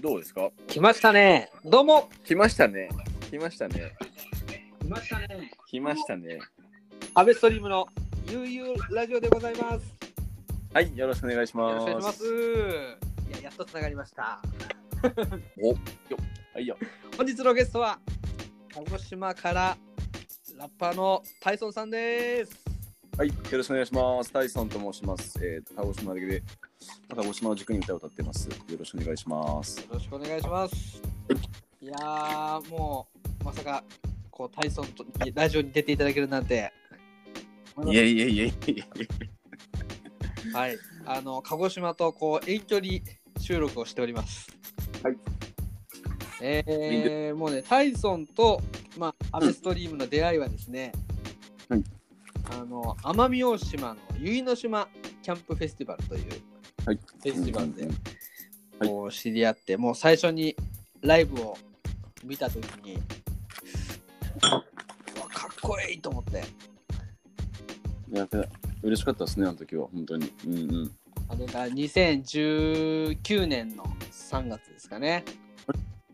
どうですか？来ましたね。どうも。来ましたね。来ましたね。来ましたね。来ましたね。アベストリームの悠々ラジオでございます。はい、よろしくお願いしよろます。しくお願いします。いや、やっとつながりました。お、よ、はいよ。本日のゲストは、鹿児島からラッパーのタイソンさんです。はい、よろしくお願いします。タイソンと申します。えー、鹿児島で、鹿児島を軸に歌を歌ってます。よろしくお願いします。よろしくお願いします。いやー、もう、まさか、こう、タイソンとラジオに出ていただけるなんて。いえいえいえいえいえ。はい、あの鹿児島とこう遠距離収録をしております。はい。えー、もうね、タイソンと、まあ、アベストリームの出会いはですね、はいあの奄美大島の結の島キャンプフェスティバルというはいフェスティバルではいこう知り合って、もう最初にライブを見たときに、うわかっこいいと思って、いや、嬉しかったですね、あの時は、本当に。うんうん。あれが2019年の3月ですかね。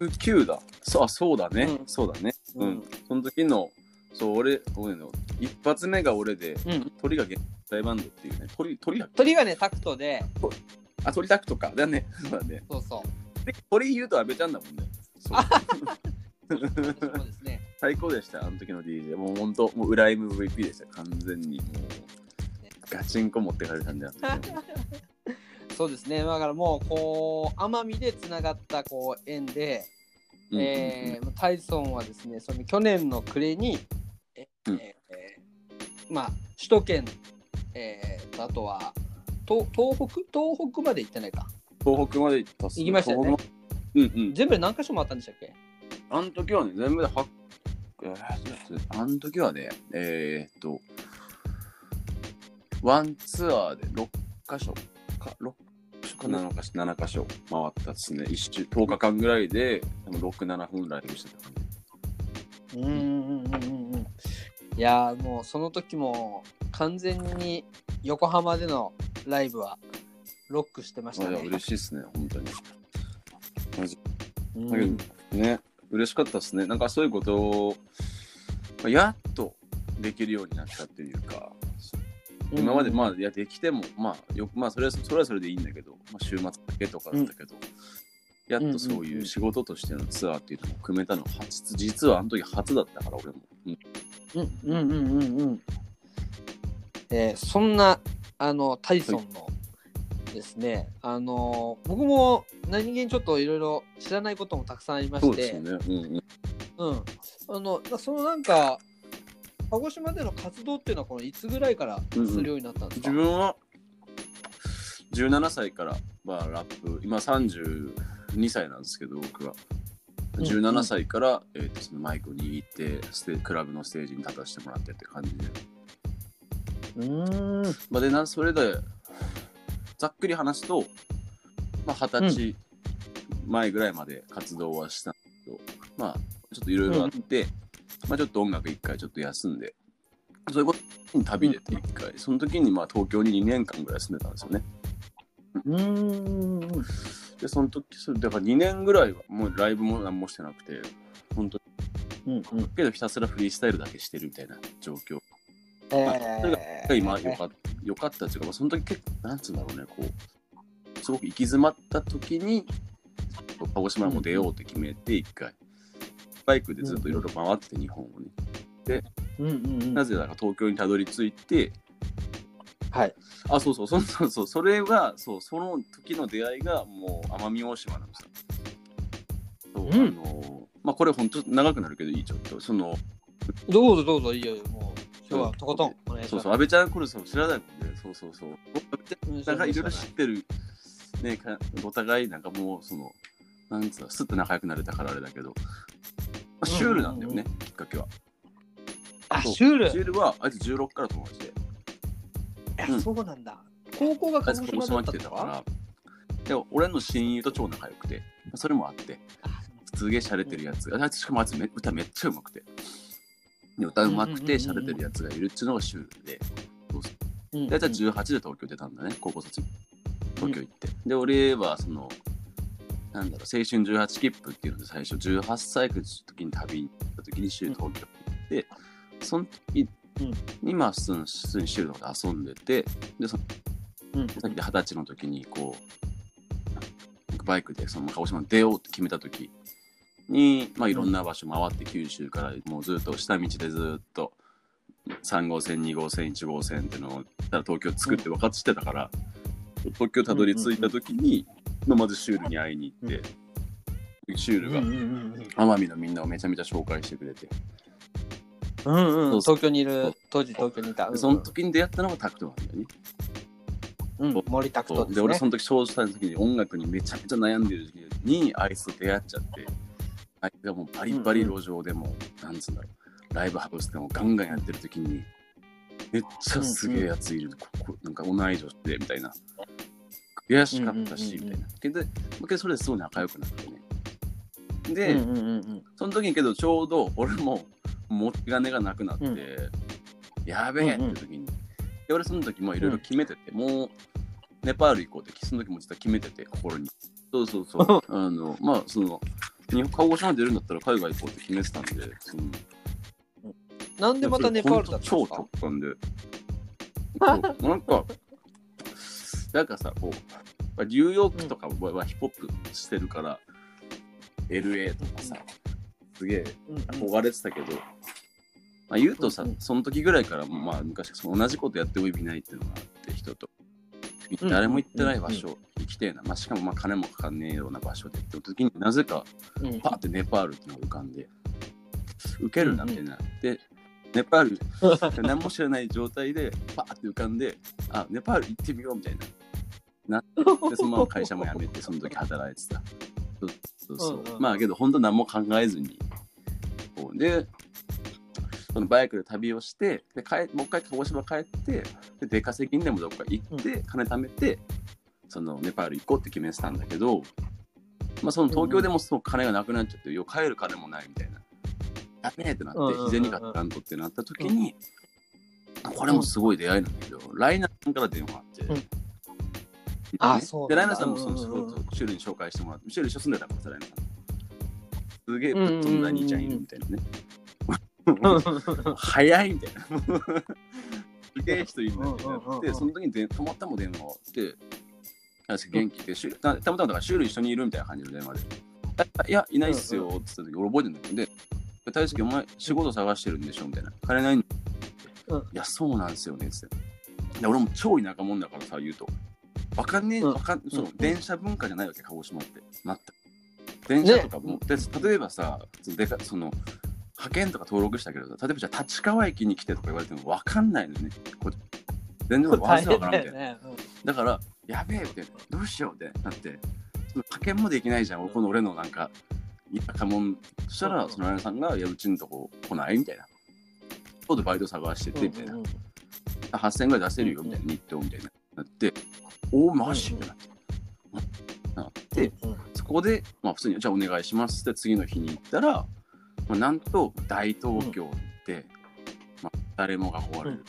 9だ。そう、あそうだね、うんそうだね。ううんん。その時の、そう、俺、俺の、一発目が俺で、うん、鳥が現代バンドっていうね、鳥、鳥だっけ？鳥がね、タクトで、あ、鳥タクトか。だね。そうだね。そうそう。で鳥言うと阿部ちゃんだもんね。そうそうですね。最高でした、あの時の DJ。もう本当、もう裏 MVP でした、完全に。もう、ガチンコ持ってかれたんだよ。そうですね。だからもう、こう、奄美でつながったこう縁で、うんえータイソンはですね、その去年の暮れに、えうんえーまあ、首都圏、えーとあとは東東北？東北まで行ってないか。東北まで行ったっす行きましたよねうんうん。全部で何箇所もあったんでしたっけ？あの時はね、全部で8、えーあの時はね、えー、っと、ワンツアーで6箇所か、6箇所か7箇所、7箇所回ったっすね。一周、10日間ぐらいで、でも6、7分ライブしてたうんうんうんうん。いやーもうその時も完全に横浜でのライブはロックしてましたあいやね。嬉しいっすね、本当に。うんだけどね、嬉しかったですね。なんかそういうことを、まあやっとできるようになったっていうか、今までまあ、いや、できても、まあ、よまあそれは、それはそれでいいんだけど、まあ、週末だけとかだったけど、やっとそういう仕事としてのツアーっていうのを組めたの初、実はあの時初だったから、俺も。うんうんうんうんうんうん。えーそんなあのタイソンのですね、あの僕も何気にちょっといろいろ知らないこともたくさんありまして、そうですよね。うんうん。うん、あのそのなんか鹿児島での活動っていうのはこのいつぐらいからするようになったんですか、自分は17歳から、まあ、ラップ、今32歳なんですけど、僕は。うん17歳から、えーとそのマイクに行ってステ、クラブのステージに立たせてもらってって感じで。うーんまあ、でな、それで、ざっくり話すと、まあ、二十歳前ぐらいまで活動はしたんだけど、まあ、ちょっといろいろあって、まあ、ちょっと音楽一回ちょっと休んで、そういうことに旅出て一回、その時にまあ東京に2年間ぐらい住んでたんですよね。うーんで、その時、それだから2年ぐらいはもうライブも何もしてなくて、本当うんうん。けどひたすらフリースタイルだけしてるみたいな状況。えまあそれが今ーよかった、よかったっていうか、まあ、その時結構、なんつうんだろうね、こう、すごく行き詰まった時に、鹿児島も出ようって決めて、一回、バイクでずっといろいろ回ってて、日本をね。うんうんうん。なぜだか東京にたどり着いて、はい。あ、そうそう、そうそうそう、それが、そう、その時の出会いが、もう奄美大島なんですよ。そう、うん。あの、まあ、これ本当長くなるけどいい、ちょっと、その、どうぞどうぞいいよもう。今日はとことんお願いします。そうそう、安倍ちゃん、これそう知らないもんね。そうそうそう。うんなんかいろいろ知ってる、ね、かお互いなんかもうその、なんつうの、すっと仲良くなれたからあれだけど、まあ、シュールなんだよね、うんきっかけは。あシュール。シュールはあいつ16から友達で、そうなんだ。高校が鹿児児島だったから、でも俺の親友と超仲良くて、それもあって、すげえ洒落てるやつが、しかもあいつめ歌めっちゃうまくて、で歌うまくてうんうんうんうん。洒落てるやつがいるっていうのがシュールで、そうそううん。であいつは18で東京出たんだね、高校卒業。東京行って。で、俺はその、なんだろう、青春18切符っていうので、最初18歳くらいの時に旅に行った時に、週東京に行って、その時に、まあ、普通に週とかで遊んでて、で、そのうん。さっきで二十歳の時に、こう、バイクでその鹿児島に出ようって決めた時に、まあ、いろんな場所回って、九州からもうずっと下道でずっと、3号線、2号線、1号線っていうのを東京作って分かってたから、東京たどり着いた時に、まあまずシュールに会いに行って、シュールがうんうんうん。奄美のみんなをめちゃめちゃ紹介してくれて、うんうん。東京にいる当時東京にいた。でその時に出会ったのがタクトなんだよね。うんうん森拓そう人ですね。で俺その時少女隊の時に音楽にめちゃめちゃ悩んでる時にあいつと出会っちゃってあいつがもうバリバリ路上でも、なんつうんだろうライブハウスでもガンガンやってる時にめっちゃすげえやついる、ここなんか同い年でみたいな。悔しかったし、うんうんうんうんみたいな。けどもう一回それですごい仲良くなってねで、うんうんうんうん。その時にけどちょうど俺も持ち金がなくなって、うん。やべえって時に、で俺その時もいろいろ決めてて、もうネパール行こうってその時も実は決めてて心に。そうそうそう。あのまあその日本鹿児島出るんだったら海外行こうって決めてたんでその。なんでまたネパールだったんです超か直感で。なんかなんかさこうまあニューヨークとかははヒップホップしてるから、LA とかさすげえうんうん。憧れてたけど、まあ、言うとさ、うんうん。その時ぐらいから、まあ、昔その同じことやっても意味ないっていうのがあって人と。うん誰も行ってない場所、行きてえな、まあ、しかもまあ金もかかんねえような場所でって時になぜかうん。パーってネパールってのが浮かんで受けるなみたいになって、ネパール 何も知らない状態でパーって浮かんであネパール行ってみようみたいな。なっそのまま会社も辞めてその時働いてたそうそうそう、うんうんまあけど本当何も考えずに。こうでそのバイクで旅をしてで帰もう一回鹿児島帰ってで出稼ぎにでもどっか行って、金貯めてそのネパール行こうって決めてたんだけど、まあ、その東京でもその金がなくなっちゃって、よ帰る金もないみたいな。ダメってなって、日銭買ったんとってなった時に、これもすごい出会いなんだけど、ライナーさんから電話あって、あそうで、ライナーさんもその仕うんうんうん事、修理に紹介してもらって、修理一緒住んでたからさ、ライナーさん。すげえぶっ飛んだ兄ちゃんいるみたいなね。早いみたいな。すげえ人いるなって、うんうんうんうんその時にでたまたま電話があって、あ元気で、シュたたまたまだからシュール一緒にいるみたいな感じの電話で。あいや、いないっすよって言った時、俺覚えてんだけど、で、大輔お前仕事探してるんでしょみたいな。金ないんいうんや、そうなんですよね、つって。で俺も超田舎者だからさ、言うと。わかんねえ、うんわかん、その、うん電車文化じゃないわけ、鹿児島って。全く。電車とかも、で例えばさ、でかその、派遣とか登録したけどさ、例えばじゃあ立川駅に来てとか言われてもわかんないのよね。こ全然 わからんみたいな。ね。うんだから、やべえって、どうしようってなって、その派遣もできないじゃん、この俺のなんか、田舎もん。そしたら、うんそのラさんが、いや、うちのとこ来ないみたいな。ちょうどバイト探してて、みたいな。うんうん8000円ぐらい出せるよ、みたいな、日当みたいな。なって、おお、マジ？ってなって。そこで、まあ、普通に、じゃあお願いしますって次の日に行ったら、まあ、なんと大東京で、まあ、誰もが誇れる、うん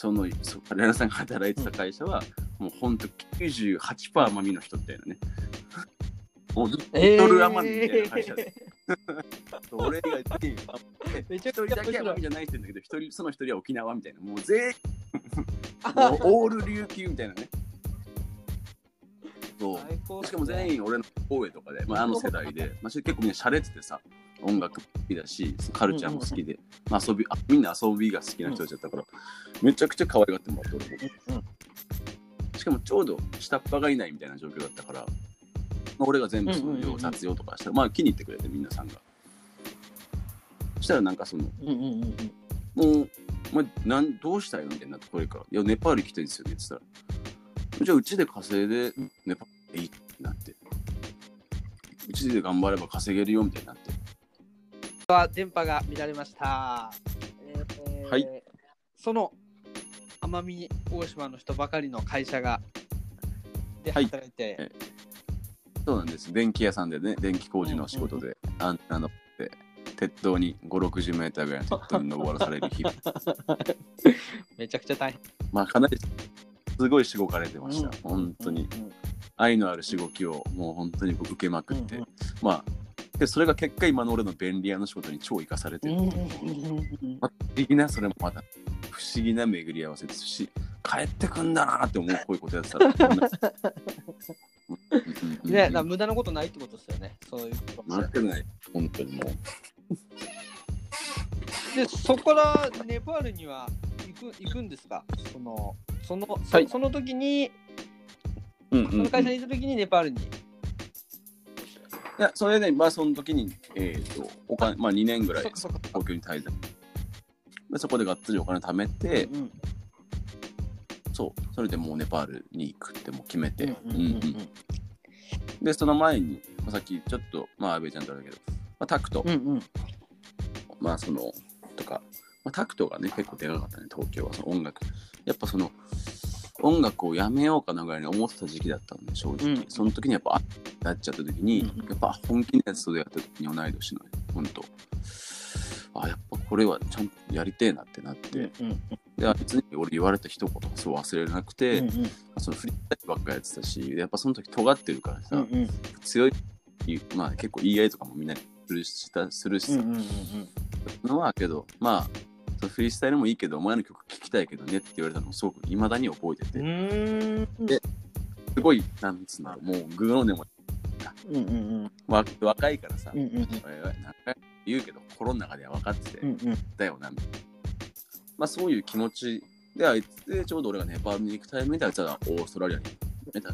そのそレナさんが働いてた会社は、もうほんと98%甘みの人みたいなね。もうリえトル甘みみたいな会社で。俺が言って一人だけくちゃ面白い。甘みじゃないって言うんだけど、一人その一人は沖縄みたいな。もう全員 オール琉球みたいなね。そう。しかも全員俺の公園とかで、まあ、あの 世代で、まあ、結構みんな洒落ててさ、音楽好きだし、カルチャーも好きで、まあ、遊びあみんな遊びが好きな人たちだったから、めちゃくちゃ可愛がってもらって、俺も。うんしかもちょうど下っ端がいないみたいな状況だったから、まあ、俺が全部そのうんうんうんうん雑用とかしたら、まあ気に入ってくれて、皆さんが。そしたらなんかその、うんうんうんうんもう、まあ、なんどうしたいのみたいになってこれから。いや、ネパール行きたいんですよねって言ったら。じゃあ、うちで稼いで、ネパールでいいってなって。うちで頑張れば稼げるよみたいになって。は電波が乱れました。えーはいその奄美大島の人ばかりの会社がではい働いて、えそうなんです。電気屋さんでね、電気工事の仕事で、アンテナのって、鉄道に5、60メーターぐらいの鉄塔に登らされる日々。めちゃくちゃ大変。まあ、かなり、すごいしごかれてました。本当に。うんうん愛のあるしごきをもう本当に受けまくって、うんうん。まあでそれが結果今の俺の便利屋の仕事に超生かされてる、うんうんうんうん不思議なそれもまた不思議な巡り合わせですし帰ってくんだなって思うこういうことやってたらうんうんうんね、だから無駄なことないってことですよね。そういうこと。全くない本当にもう。で、そこからネパールには行く行くんですか？その、その、そはい。その時に、うんうんうん。その会社にいた時にネパールに。いや、それで、まあ、その時に、えっ、と、お金、まあ、2年ぐらい東京に滞在。で、そこでがっつりお金貯めて、うんうん。そう、それでもうネパールに行くってもう決めて、うんうんうんうんで、その前に、まあさっきちょっと、まあ、安倍ちゃんとあるけど、まあ、タクト、うんうん。まあ、その、とか、まあ、タクトがね、結構でかかったね、東京は、その音楽。やっぱその、音楽をやめようかなぐらいに思ってた時期だったんで、正直。うん。その時にやっぱ、あなっちゃった時に、うん。やっぱ本気のやつと出会った時に同い年の、ほんと。あ、やっぱこれはちゃんとやりてえなってなって、うんうんで、あ別に俺言われた一言もそう忘れなくて、うんうん。そのフリースタイルばっかやってたし、やっぱその時尖ってるからさ、うんうん。強い、まあ結構言い合いとかもみんなするしするしさ、うんうんうんのはけど、まあ、フリースタイルもいいけど、お前の曲聴きたいけどねって言われたのもすごく未だに覚えてて、ですごい、なんつうんだろう、もうグーのでも、うんうんうん。わ若いからさ、うんうん何回も言うけど、心の中では分かってて、うんうん。だよな、まあそういう気持ちで、あいつでちょうど俺がネパールに行くタイミングで、あいつはオーストラリアに行った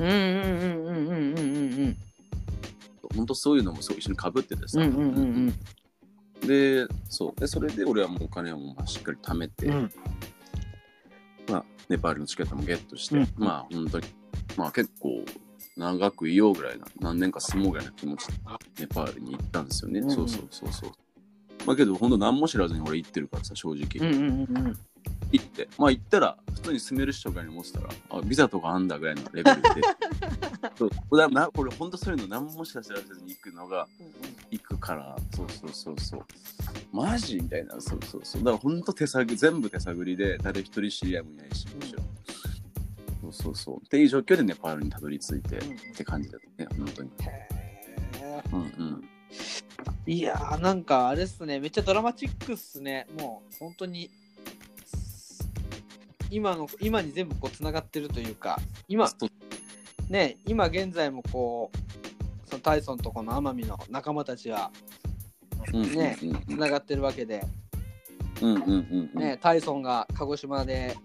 本当そういうのもそう一緒にかぶっててさ、うんうんうんうんで、そう。で、それで俺はもうお金をまあしっかり貯めて、うんまあ、ネパールのチケットもゲットして、うんまあ、本当に、まあ結構、長くいようぐらいな、何年か住もうぐらいな気持ちで、ネパールに行ったんですよね。うんうんそうそうそうそう。まあけど、本当何も知らずに俺行ってるからさ、正直。うんうんうん行って。まあ行ったら、普通に住める人ぐらいに思ってたら、あ、ビザとかあんだぐらいのレベルで。そうこれなこれ本当そういうの何も知らずに行くのが、行くから、そうそうそうそう。マジみたいな、そうそうそう。だから本当手探り、全部手探りで、誰一人知り合いもいないし、もちろん。そうそうそう。っていう状況でネパールにたどり着いて、うんって感じだったね、本当に。へうんうん。ーいやーなんかあれっすねめっちゃドラマチックっすねもう本当に今の今に全部こうつながってるというか今ね今現在もこうそのタイソンとこの奄美の仲間たちはうん。うんねうん。つながってるわけで、うんうんうんうん。ね、タイソンが鹿児島で、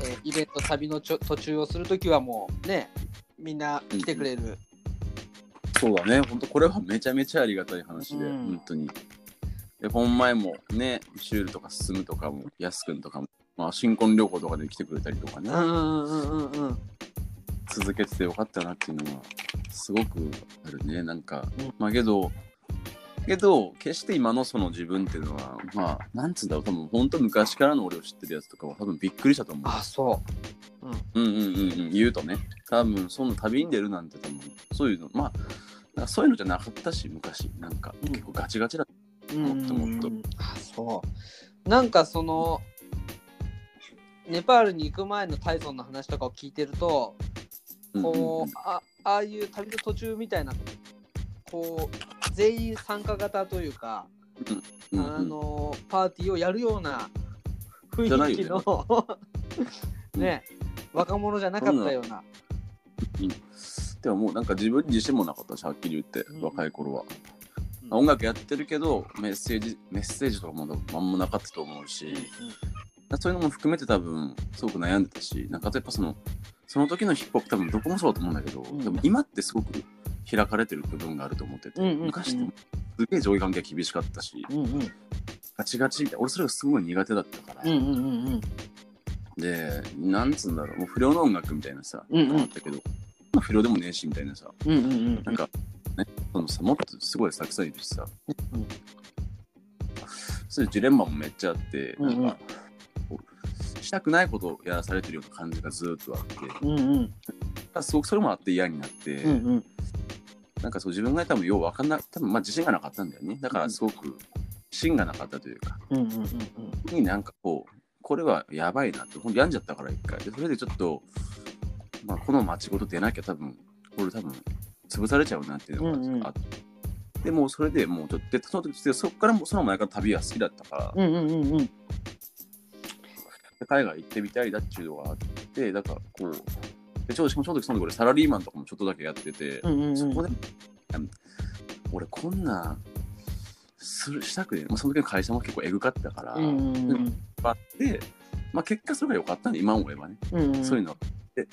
えーイベント旅のちょ途中をするときはもうねみんな来てくれる、そうだね、本当これはめちゃめちゃありがたい話で、うん。本当に。で、この前もね、シュールとか進むとかも、やすくんとかも、まあ、新婚旅行とかで来てくれたりとかね、うんうんうんうんうん。続けててよかったなっていうのは、すごくあるね、なんか。うん。まあけど、けど、決して今のその自分っていうのは、まあ、なんつうんだろう、多分本当昔からの俺を知ってるやつとかは多分びっくりしたと思う。あそう。うん。うんうんうん、言うとね、多分その旅に出るなんて多分、そういうの、まあ、なんかそういうのじゃなかったし、昔、なんか、うん。結構ガチガチだっうんもっともっと。うん。あそう。なんかそのネパールに行く前のタイソンの話とかを聞いてるとた。こうあああいう旅の途中みたいなこう全員参加型というか、うんうんうん。あのパーティーをやるような雰囲気のうん ね。若者じゃなかったような。でももうなんか自分に自信もなかったし、はっきり言って、うん。若い頃は。うん。音楽やってるけど、メッセージ、メッセージとかもなんもなかったと思うし、そういうのも含めて多分、すごく悩んでたし、なんかやっぱその、その時のヒップホップ多分どこもそうだと思うんだけど、ん。でも今ってすごく開かれてる部分があると思ってて、うんうんうん。昔ってすげえ上下関係厳しかったし、うんうん。ガチガチみたいな、俺それがすごい苦手だったから、うんうんうんうん。で、なんつうんだろう、もう不良の音楽みたいなさ、うんうん。あったけど、まあ不良でもねえしみたいなさ、うんうんうんなんか、ね、そのさ、もっとすごいたくさんいるしさ、うんそういうジレンマもめっちゃあって、うんうん。なんしたくないことをやらされてるような感じがずーっとあって、うんうん。すごくそれもあって嫌になって、うんうん。なんかそう自分が多分よう分かんな、多分まあ自信がなかったんだよね。だからすごく芯がなかったというか、うんうんうんになんかこう、これはやばいなって、ほんと病んじゃったから一回。で、それでちょっと、まあこの街ごと出なきゃ多分これ多分潰されちゃうなっていうのがあって、でもうそれでもうちょっとでその時そこからもその前から旅は好きだったから、うんうんうんうん海外行ってみたいなっていうのがあってだからこうでちょうどその時その時俺サラリーマンとかもちょっとだけやってて、うんうんうん。そこでうん。俺こんなんするしたくねまあ、その時の会社も結構エグかったから、うんうんうん。あって、まあ、結果それが良かったね今思えばね、うんうん。そういうので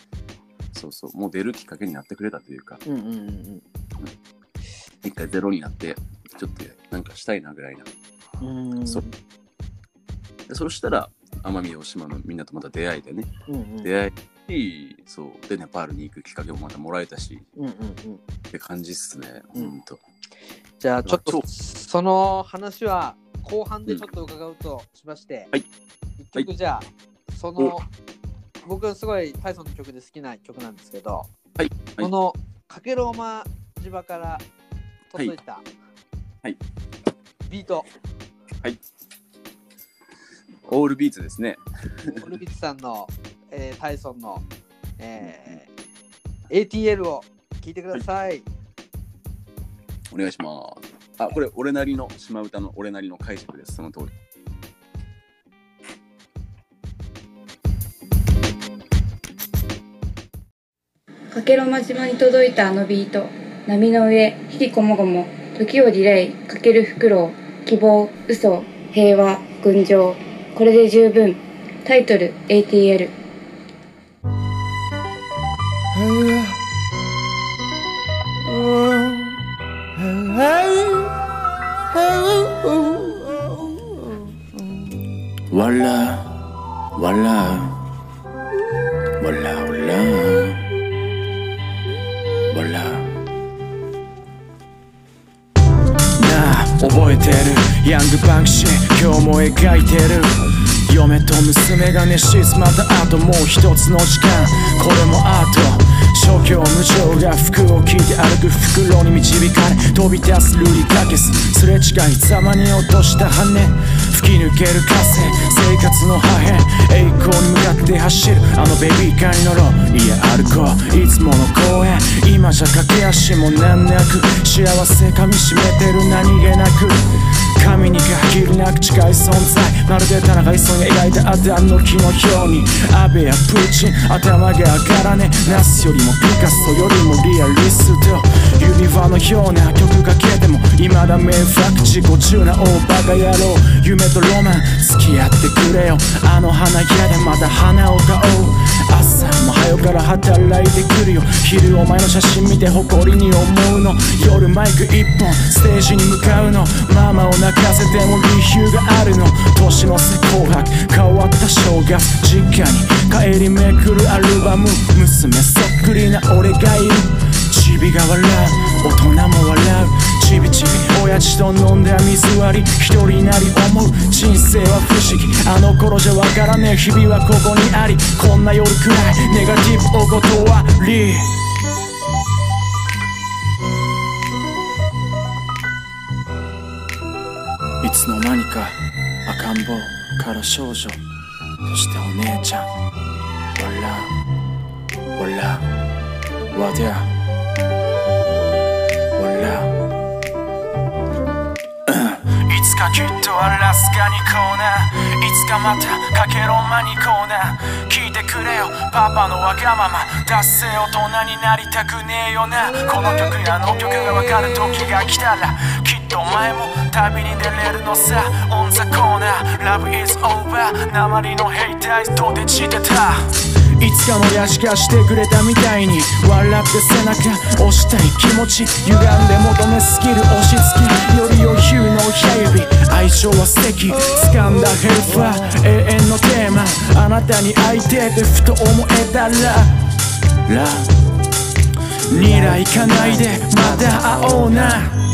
そうそう。もう出るきっかけになってくれたというか。うんうんうん。一回ゼロになってちょっとなんかしたいなぐらいな。うんうん。そう。でそしたら奄美大島のみんなとまた出会えてね。うんうん。出会いそう。でネパールに行くきっかけもまたもらえたし。うんうんうん。って感じっすね、うん。ほんと。じゃあちょっとその話は後半でちょっと伺うとしまして、はい。一曲じゃあその僕すごいタイソンの曲で好きな曲なんですけど、はい。このかけローマ島から届いた、はい。ビートオールビーツですね。オルビッツさんの、えータイソンの、えー ATL を聞いてください。お願いします。あこれ俺なりの島唄の俺なりの解釈です。その通り。かけろま島に届いたあのビート波の上引きこもごも時をディレイかけるフクロウ希望嘘平和群青これで十分。タイトル ATL わらわらわらわらわらなあ覚えてるヤングバンクシー今日も描いてる。嫁と娘が寝静まった後もう一つの時間。これもアート諸行無常が服を着て歩く袋に導かれ飛び出すルリカケスすれ違いざまに落とした羽吹き抜ける風生活の破片。栄光に向かって走る。あのベビーカーに乗ろう。いや歩こう。いつもの公園。今じゃ駆け足も難なく。幸せ噛みしめてる何気なく。神に限りなく近い存在。まるで田中磯に描いたアダムの木のように。安倍やプーチン頭が上がらね。ナスよりもピカソよりもリアリスト指輪のような曲かけても未だ迷惑自己中な大バカ野郎。夢とロマン付き合ってくれよ。あの花屋でまた花を買おう。朝も早から働いてくるよ。昼お前の写真見て誇りに思うの。夜マイク一本ステージに向かうの。ママを泣かせても理由があるの。年の瀬紅白変わった正月実家に。帰りめくるアルバム娘そっくりな俺がいるチビが笑う。大人も笑う。ちびちび親父と飲んだ水割り一人なり思う。人生は不思議。あの頃じゃわからねえ日々はここにあり。こんな夜くらい。ネガティブお断りいつの間にか赤ん坊から少女そしてお姉ちゃん。わらわらわでゃわらいつかきっとアラスカに行こうないつかまたかけろんまに行こうな聞いてくれよパパのわがまま達成大人になりたくねえよなこの曲やあの曲がわかる時が来たらきっとお前も旅に出れるのさ On the corner Love is over. 鉛のヘイタイズとで散ってたいつかの親父がしてくれたみたいに笑って背中押したい気持ち歪んで求めすぎる押し付けより余裕の親指愛情は素敵掴んだヘルファー永遠のテーマあなたに会いてえってふと思えたらら未来行かないでまた会おうな。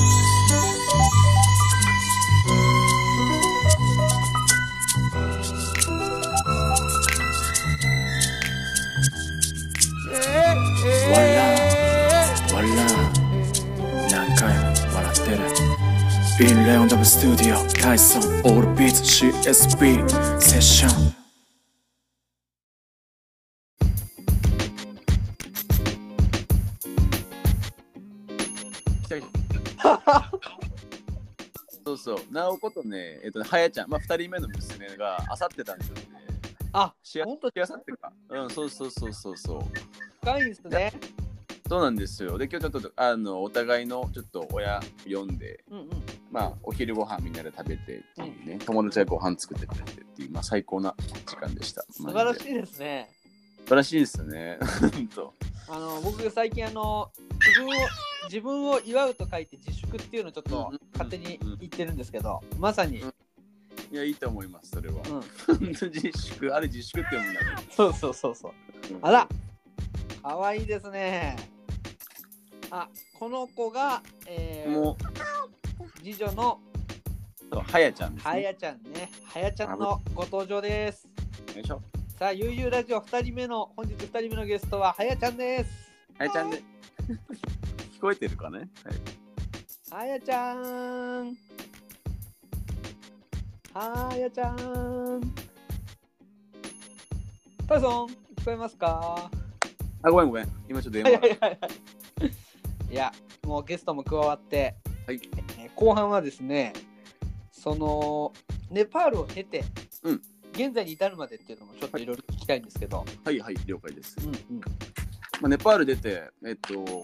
る In Leon Dub Studio タイソン All Beats CSB セッションた来た。そうそう。なおことね、えっとね、はやちゃん、まあ、2人目の娘があさって誕生日で、あ、しあ本当しあさってか。うん、そうそうそうそうそう。深いんですね。そうなんですよ。で、今日ちょっと、あの、お互いのちょっと親呼んで、うんうん。まあ、お昼ご飯みんなで食べてっていうね、友達がご飯作ってくれてっていう、まあ、最高な時間でした。素晴らしい。いですね。素晴らしいですね。あの僕最近あの自分を自分を祝うと書いて自粛っていうのをちょっとうん勝手に言ってるんですけど、まさに、うんいや、いいと思います、それは。うん、自粛、あれ自粛って読むんだね。そうそうそうそう。あら、かわいいですね。あ、この子が、えー、も次女のう、はやちゃんです、ね。はやちゃんね。はやちゃんのご登場です。よいしょ。さあ、ゆうゆうラジオ2人目の、本日2人目のゲストははやちゃんです。はやちゃんで。聞こえてるかね？はい。はやちゃーん。はやちゃーん。タイソン、聞こえますか？あ、ごめんごめん。今ちょっと電はいはい話。はいはい。いや、もうゲストも加わって、はいえー後半はですね、その、ネパールを経て、うん現在に至るまでっていうのもちょっといろいろ聞きたいんですけど、はいはい、了解です。うんうんまあ、ネパール出て、えっと、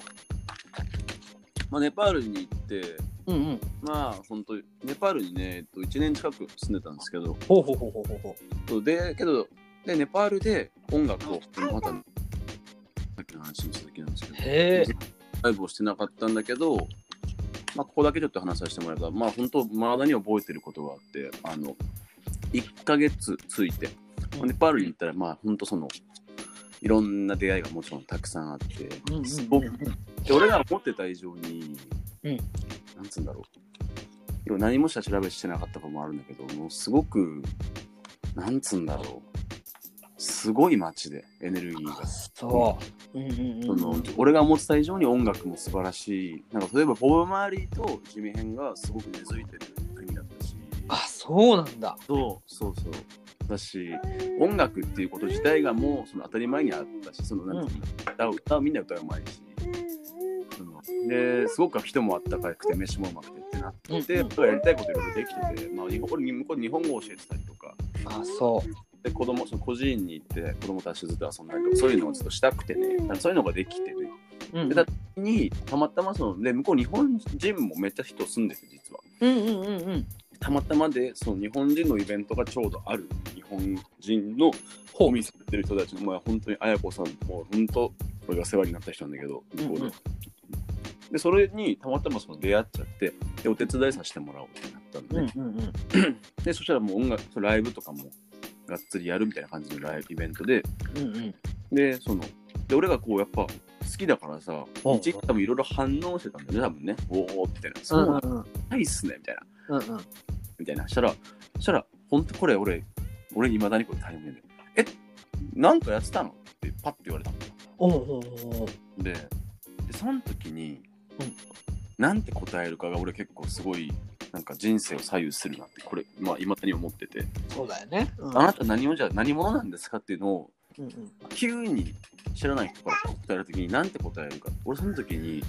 まあ、ネパールに行って、うんうん。まあ、本当ネパールにね、えっと、1年近く住んでたんですけど、ほうほうほうほうほうほう。で、けど、で、ネパールで音楽を、また、さっきの話の続きなんですけど、へえ。ライブをしてなかったんだけど、まあ、ここだけちょっと話させてもらえば、まあ、本当、まだに覚えてることがあって、あの、1ヶ月ついて、うんネパールに行ったら、まあ、本当その、いろんな出会いがもちろんたくさんあって、すごくで俺が思ってた以上に、うんなんつうんだろう。何も下調べしてなかったこともあるんだけど、もうすごく、なんつうんだろう。すごい街で、エネルギーが。そう。うんうんそのうんうん。俺が思ってた以上に音楽も素晴らしい。なんか例えばボブ・マーリーとジミヘンがすごく根付いてる国だったし。あ、そうなんだ。そうそうそう。だし、音楽っていうこと自体がもうその当たり前にあったし、そのなんていうの、歌う歌うみんな歌うまいし。そのですごく人もあったかくて飯もうまくてってなって、うんうんやりたいこといろいろできてて、まあ、日向こうで日本語を教えてたりとか、あ、そう。で子供その個人に行って子供たちとずっと遊んだりとか、そういうのをずっとしたくてね、そういうのができてね。うんでだにたまたまそので向こう日本人もめっちゃ人住んでて実は。うんうんうんうん。たまたまでその日本人のイベントがちょうどある日本人のお店やってる人たちのまあ本当に綾子さんもう本当これが世話になった人なんだけど向こうで、うんうん。でそれにたまたまその出会っちゃってでお手伝いさせてもらおうってなったんで、うんうんうん。でそしたらもう音楽ライブとかもがっつりやるみたいな感じのライブイベントで。うんうん。でそので俺がこうやっぱ好きだからさうん一時多分いろいろ反応してたんだよね多分ね。おおみたいなそうなんうん。うんないっすねみたいな。うんうん。みたいな。したらそしたら本当これ俺俺いまだにこれタイムで。えなんかやってたの？ってパッて言われたの。おうおうおう。ででその時に、うん。なんて答えるかが俺結構すごいなんか人生を左右するなってこれまあいまだに思ってて、そうだよね。うん。あなた何をじゃあ何者なんですかっていうのをうんうん。急に知らない人から答えるときに何て答えるか。俺その時に、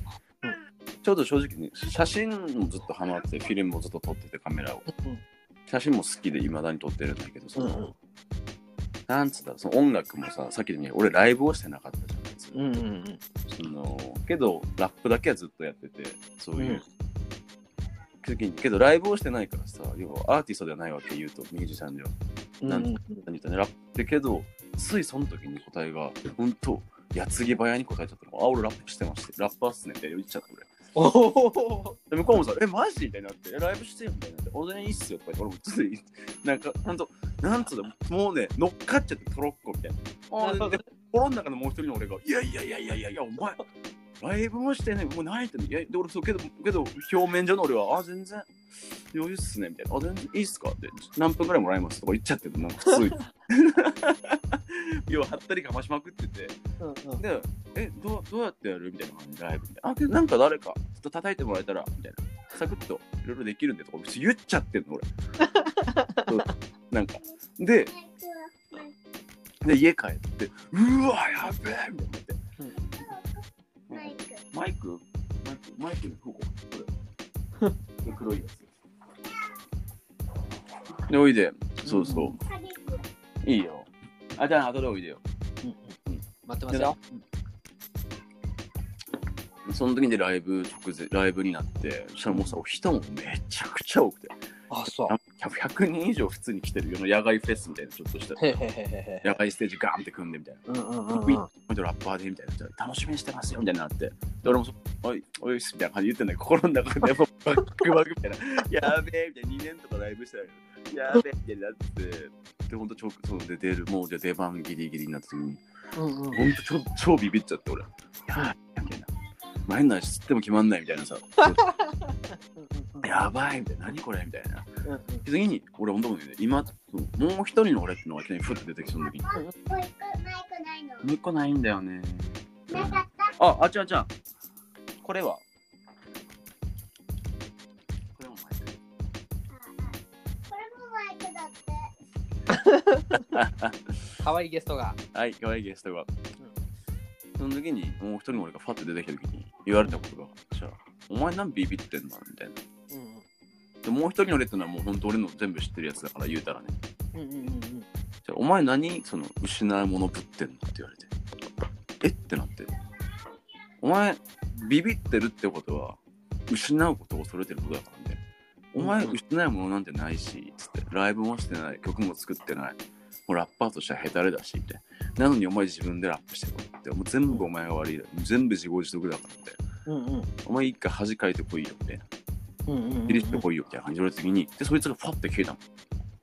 ちょうど正直ね写真もずっとハマってフィルムもずっと撮っててカメラを。写真も好きでいまだに撮ってるんだけどその、うんうん。なんつったらその音楽もささっきのように俺ライブをしてなかったじゃないですか、うんうんうん。そのけどラップだけはずっとやっててそういう、うん時にけどライブをしてないからさ要はアーティストではないわけ言うとミュージシャンでは。何言ったねラップ。だけどついその時に答えが本当矢継ぎ早に答えちゃったの。あ俺ラップしてまして。ラッパーっすね。って言っちゃった俺。おお。で向こうもさ、え、マジみたいになって、えライブしてよみたいになって、俺全然いいっすよとか言って、俺もつい、なんか、ほんと、なんつうの、もうね、乗っかっちゃってトロッコみたいな。あで、心の中のもう一人の俺が、いやいやいやいやいやいや、お前、ライブもしてね、もうないって。いや、で、俺、そう、けど、けど、表面上の俺は、あ、全然、余裕っすね、みたいな。あ、全然いいっすか？って、何分ぐらいもらいます？とか言っちゃってるなんか普通に。要は、はったりかましまくってて。うんうん。で、え、どうどうやってやる？みたいな感じでライブみたいな。あ、けどなんか誰か、ちょっと叩いてもらえたら、みたいな。サクッといろいろできるんでとか、別に言っちゃってんの、俺。なんか。で、で、家帰って、うわ、やべえみたいなって。マイク？マイク、マイクのここ、これ。これ黒いやつ。で、おいで。そうそう。いいよ。あ、じゃあ、後でおいでよ。待ってますよ。その時にライブ直前、ライブになって、そしたらもうさ、人もめちゃくちゃ多くて。あ、そう。100 100人以上普通に来てるよ野外フェスみたいな、ちょっとした。野外ステージガーンって組んでみたいな。うんうんうんウィットラッパーでみたいな。楽しみにしてますよみたいになって。で、俺もそ、おい、おいみたいな感じで言ってんだけど、心の中でもうバックバックみたいな。やべえみたいな。2年とかライブしたら、やべえみたいになって。で、ほんとちょ、そうで出る、もうじゃあ出番ギリギリになった時に、うんうん。ほんとちょ超ビビっちゃって、俺。やべえみたいな。前の足つっても決まんないみたいなさ。やばいみたいな。何これみたいな。うんうん次に、俺、本当にね、今、もう一人の俺ってのがふって出てきたその時に。もう一個マイクないのもう一個ないんだよね。なかった？あ、あちゃんちゃん。これはこれもマイク。これもマイクだって 可愛いゲストが。はい、可愛いゲストが。その時に、もう一人の俺がファッと出てきた時に言われたことが、じゃあ、お前何ビビってんの？みたいな。うんでもう一人の俺ってのはもう本当俺の全部知ってるやつだから言うたらね。うんうんうんうん。じゃあ、お前何その失うものぶってんのって言われて。えってなって。お前、ビビってるってことは、失うことを恐れてることだからね。お前、うん失うものなんてないし、つって、ライブもしてない、曲も作ってない。もうラッパーとしてはヘタレだし、みたいな。なのにお前自分でラップしてこいって。もう全部お前が悪いだ。全部自業自得だからって。うんうんお前一回恥かいてこいよ、みたいな。うんうんうんビリってこいよ、みたいな感じで言われた時に、で、そいつがファって消えたの。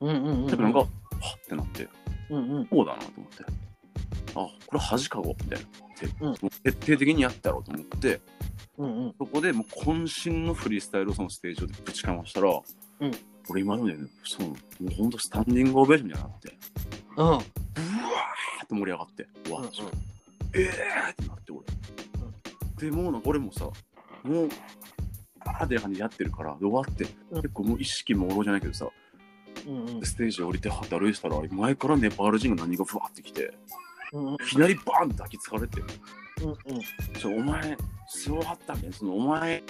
うんうんうんでもなんか、はってなって。うんうんそうだなと思って。あ、これ恥かごみたいな。てうん徹底的にやったろうと思って、うんうんそこでもう渾身のフリースタイルをそのステージ上でぶちかましたら、うん俺今までね、その、もうほんとスタンディングオベーションみたいになって、うん。ブワーって盛り上がって、うわ、うんえーってなって俺。でもうなんか俺もさ、もう、あーって感じでやってるから、で終わって、うん。結構もう意識もおろじゃないけどさ、うんうん。ステージ降りてはって歩いてたら、前からネパール人が何がふわってきて、うんいきなりバーンって抱きつかれて、うんうん。ちょお前、すごかったね。そのお前、っ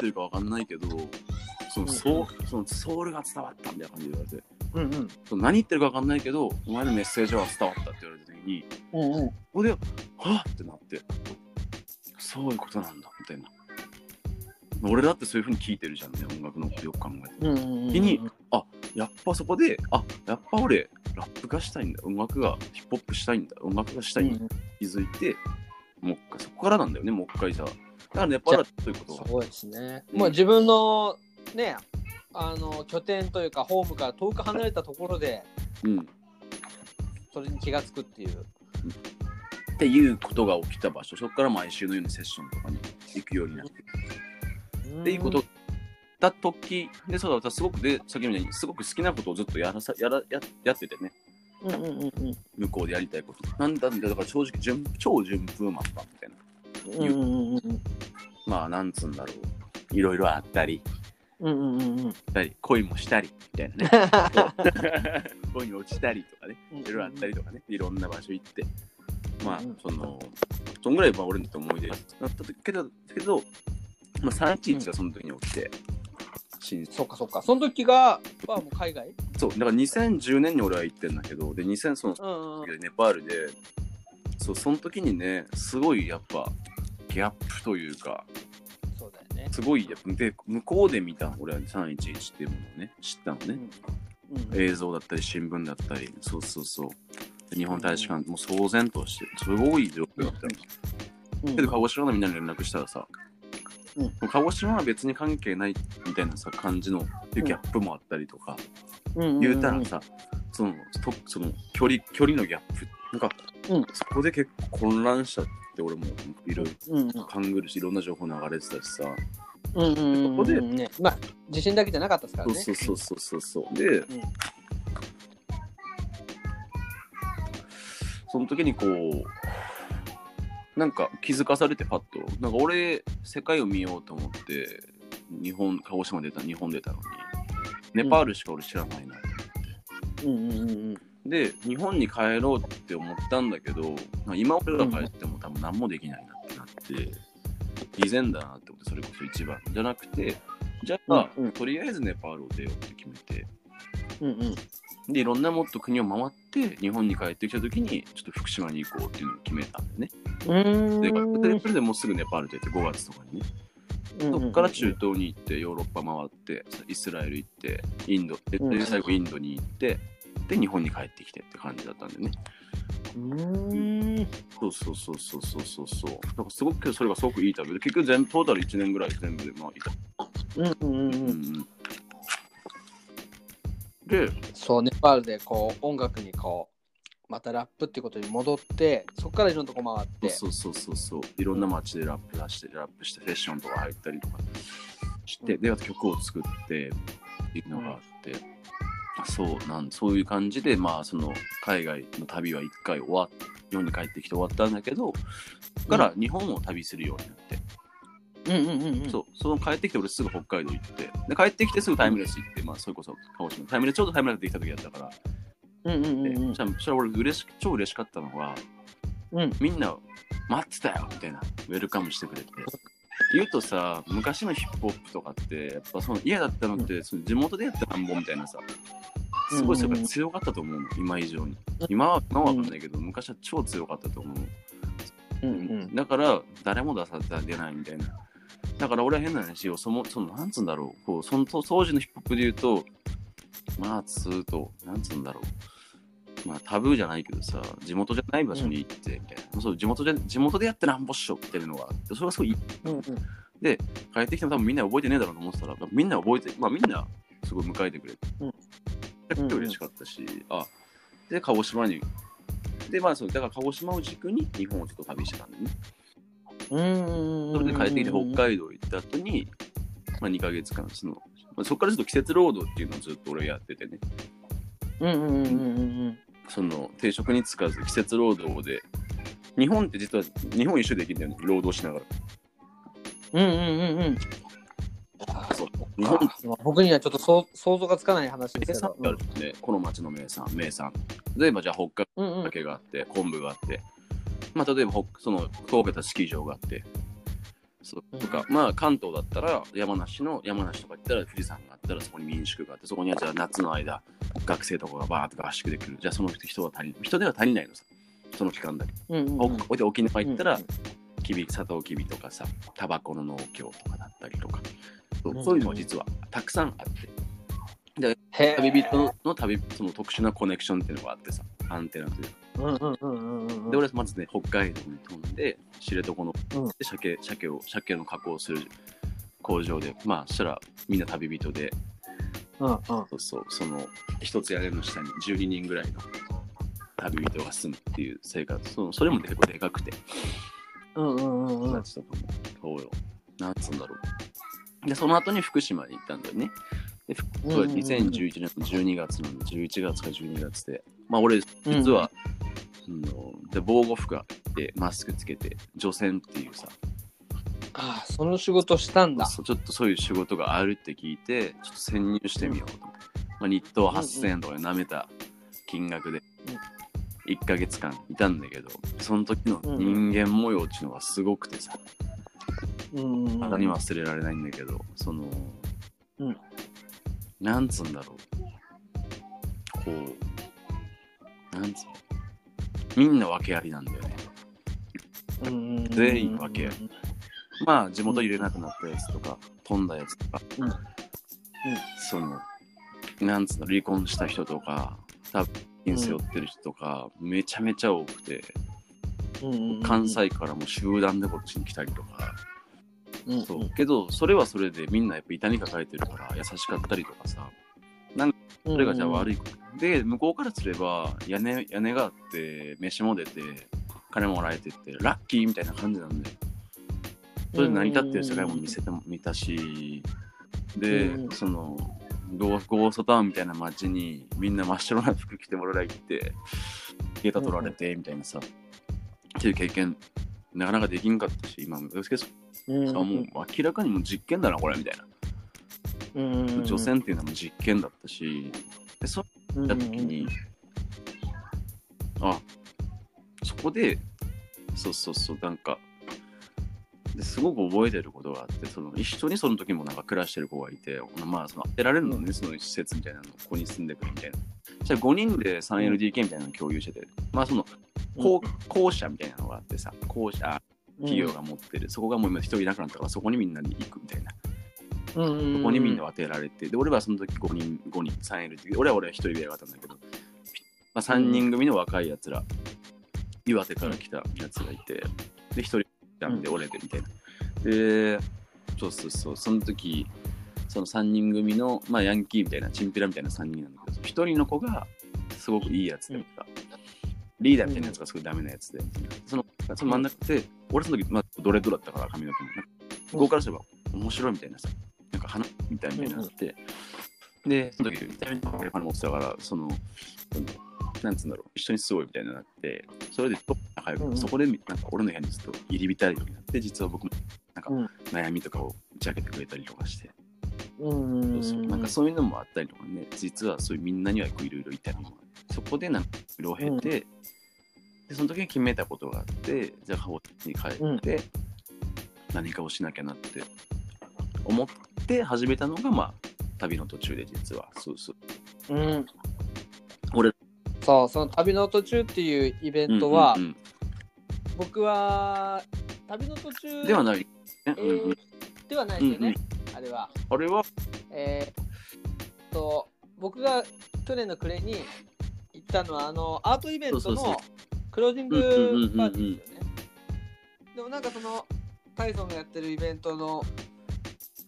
てるかわかんないけど、そのソウそのソウルが伝わったみたいな感じで言われて、うんうん何言ってるかわかんないけど、お前のメッセージは伝わったって言われた時に、うんうんここで、はぁってなって、そういうことなんだ、みたいな。俺だってそういう風に聞いてるじゃんね、音楽のことよく考えて。うんうんうん日にやっぱそこで、あ、やっぱ俺、ラップがしたいんだ、音楽が、ヒップホップしたいんだ、音楽がしたいんだ、気づいて、もう一回、そこからなんだよね、もう一回さ。だからネパールはそういうことは。そうですね。うんまあ自分のね、あの拠点というかホームから遠く離れたところでうん。っそれに気がつくっていう。ていうことが起きた場所、そこから毎週のようにセッションとかに行くようになって、っていうことだ時で、そうだ、私すごく、で、さっきみたいに、すごく好きなことをずっとやらさやらややっててね、うんうんうんうん向こうでやりたいこと。なんだんだ、だから正直順、超順風満帆みたいな。うんうんうんうんまあ、なんつうんだろう。いろいろあったり、うんうんうんうんしたり恋もしたり、みたいなね。恋に落ちたりとかね。いろいろあったりとかね。いろんな場所行って。まあうん、その、そんぐらいは俺にとって思い出だったけど、けど、まあ、311がその時に起きて、新そっかそっか。その時がはもう海外？そう、だから2010年に俺は行ってんだけど、で、2000そのうんうんネパールで、そう、その時にね、すごいやっぱ、ギャップというか。すごい、やっぱで、向こうで見た、俺は311っていうものをね、知ったのね。うん映像だったり、新聞だったり、そうそうそう。で日本大使館、もう騒然として、すごい状況だったの。うんけど、鹿児島のみんなに連絡したらさ、うん鹿児島は別に関係ないみたいなさ、感じのギャップもあったりとか、うんうんうん言うたらさ、その、とその距離、距離のギャップ、なんか、うんそこで結構混乱しちゃって、俺もいろいろうん考えるし、いろんな情報流れてたしさ、うんうんうんそこでね、まあ地震だけじゃなかったですからね。そうそうそうそうそうそう。で、んその時にこう、なんか気づかされてパッと、なんか俺、世界を見ようと思って、日本、鹿児島出た、日本出たのに、ネパールしか俺知らないな。うんうんうんうんで、日本に帰ろうって思ったんだけど、今俺が帰っても多分何もできないなってなって、偽善だなってことそれこそ一番じゃなくてじゃあ、うんうん。とりあえずネパールを出ようって決めて。うんうん。でいろんなもっと国を回って日本に帰ってきた時にちょっと福島に行こうっていうのを決めたんでね。でそれでもうすぐネパール出て5月とかにねそこから中東に行ってヨーロッパ回ってイスラエル行ってインドで最後インドに行ってで日本に帰ってきてって感じだったんでね。うーん。そうそうそうそうそうそう。そうだからすごくそれがすごくいい旅。で結局全部トータル1年ぐらい全部でまあいた。うんうんうん。うんうん。うん。でそう、ネパールでこう音楽にこう、またラップってことに戻って、そこからいろんなとこ回って。そうそうそうそう。いろんな街でラップ出してラップしてセッションとか入ったりとかして。であと曲を作ってっていうのがあって、そうなんそういう感じでまあその海外の旅は一回終わっ日本に帰ってきて終わったんだけどそこから日本を旅するようになって、うんうんうんうん。そうその帰ってきて俺すぐ北海道行って。で帰ってきてすぐタイムレス行って、まあそれこそ鹿児島タイムレスちょうどタイムレスできた時だったから、うんうんうんでうん。じゃあそれ俺嬉し超嬉しかったのがうん。みんな待ってたよみたいな。ウェルカムしてくれて。言うとさ昔のヒップホップとかってやっぱその嫌だったのって、その地元でやったなんぼみたいなさすごいそれが強かったと思うの今以上に。今は今は分かんないけど、昔は超強かったと思ううんうん。だから誰も出され出ないみたいな。だから俺は変な話をそのそのなんつうんだろう。こうその当時のヒップホップで言うとまあつうとなんつうんだろう。まあタブーじゃないけどさ地元じゃない場所に行ってみたいな、そう地元じゃ地元でやってなんぼっしょっていうのがあってそれはすごいうんうん。帰ってきても多分みんな覚えてねえだろうと思ってたらみんな覚えてまあみんなすごい迎えてくれて、うん。めちゃくちゃ嬉しかったし、あで鹿児島にでまあそうだから鹿児島を軸に日本をちょっと旅してたんでね。うんうんうん。それで帰ってきて北海道行った後に、まあ、2ヶ月間その、まあ、そこからちょっと季節労働っていうのをずっと俺やっててね。うんうんうんうんうんその定職に就かず季節労働で日本って実は日本一周できるんだよね労働しながら。うん。うんうんうん。う。ん。あそう日日本本僕にはちょっとそう想像がつかない話で名すけど。産があるんこの町の名産名産。例えばじゃあ北海うんうん。道酒があって昆布があって。まあ例えば北その福岡だったらスキー場があってそう。とか、まあ関東だったら山梨の山梨とか行ったら富士山があったらそこに民宿があってそこにはじゃあ夏の間学生とかがバーッと合宿できる。じゃあその人は足り人では足りないのさ。その期間だけ、うんうんうん。おで沖縄行ったら、うんきびサトウキビとかさタバコの農協とかだったりとか。そううんそういうのが実はたくさんあって。へ旅人の旅その特殊なコネクションっていうのがあってさアンテナというかうんうんうんうんうん。で俺はまずね北海道に飛んで知床の、うん。で鮭鮭を鮭の加工する工場でまあそしたらみんな旅人で。うんうん。そうそうその一つ屋根の下に12人ぐらいの旅人が住むっていう生活。そのそれも結構でかくて。うんうんうんうん。なん。つったかもそうよなんつうんだろう。でその後に福島に行ったんだよね。で福うんうん。うん2011年の12月なんで11月か12月で。まあ俺実は、うん、で防護服あってマスクつけて除染っていうさ。ああ、その仕事したんだ。そうちょっとそういう仕事があるって聞いてちょっと潜入してみようとまあ、日当8000円とかで舐めた金額で。1ヶ月間いたんだけどその時の人間模様っていうのがすごくてさ。うん。まだに忘れられないんだけどその、うん。なんつうんだろう。こうなんつうの？みんな訳ありなんだよね。うん。うんうんうん全員分け合いまあ地元入れなくなったやつとか飛んだやつとか、うん。そのなんつうの離婚した人とか多分背負ってる人とか、めちゃめちゃ多くてうんうんうん。関西からも集団でこっちに来たりとか、うんうん。そう。けどそれはそれでみんなやっぱ痛み抱えてるから優しかったりとかさそれがじゃあ悪いこと、で向こうからすれば屋根屋根があって飯も出て金もらえてってラッキーみたいな感じなんだよ。それで成り立ってる世界も見せても見たしで、うんそのゴーゴーストタウンみたいな街にみんな真っ白な服着てもらい行ってゲータ取られてみたいなさ、っていう経験なかなかできんかったし今も。ですけど、うんうんもう明らかにもう実験だなこれみたいな除染っていうのも実験だったしでそうんった時に、あそこでそうそうそうなんかですごく覚えてることがあって、その一緒にその時もなんか暮らしてる子がいて、まあ、その当てられるのね、その施設みたいなの、ここに住んでくるみたいな。じゃあ5人で 3LDK みたいなのを共有してて、まあその、校校舎みたいなのがあってさ、校舎、企業が持ってる、そこがもう今一人いなくなったから、そこにみんなで行くみたいな。そこにみん。な当てられて、で、俺はその時5人、5人、3LDK、俺は俺は一人でやったんだけど、まあ、3人組の若いやつら、岩手から来たやつがいて、で、一人ダメで俺でみたいな。で、そうそうそう、その時、その3人組の、まあ、ヤンキーみたいな、チンピラみたいな3人なんだけど、一人の子がすごくいいやつでさ、リーダーみたいなやつがすごいダメなやつで、そのその真ん中で、俺その時、まあ、ドレッドだったから髪の毛も、こうからすれば面白いみたいなさ、なんか花みたいになって、で、その時、ダメな金持ってたから、その、なんつうんだろう、一緒に住もうよみたいになって、それでと仲良く、うんうん。そこでなんか俺の部屋にずっと入り浸るようになって、実は僕もなんかうん。悩みとかを打ち明けてくれたりとかして、うんうんそうなんかそういうのもあったりとかね、実はそういうみんなにはいろいろいたりとか、そこでなんかいろいろ経て、で、その時に決めたことがあって、じゃあ、ハワイに帰って、何かをしなきゃなって思って始めたのが、まあ、旅の途中で実は、そうそう。うん俺そうその旅の途中っていうイベントは、うんうん僕は旅の途中うんではない。えうんうんーではないですよね、あれは。あれは、えー、と僕が去年の暮れに行ったのはあのアートイベントのクロージングうんうんうんうんパーティーですよね。でもなんかそのタイソンがやってるイベントの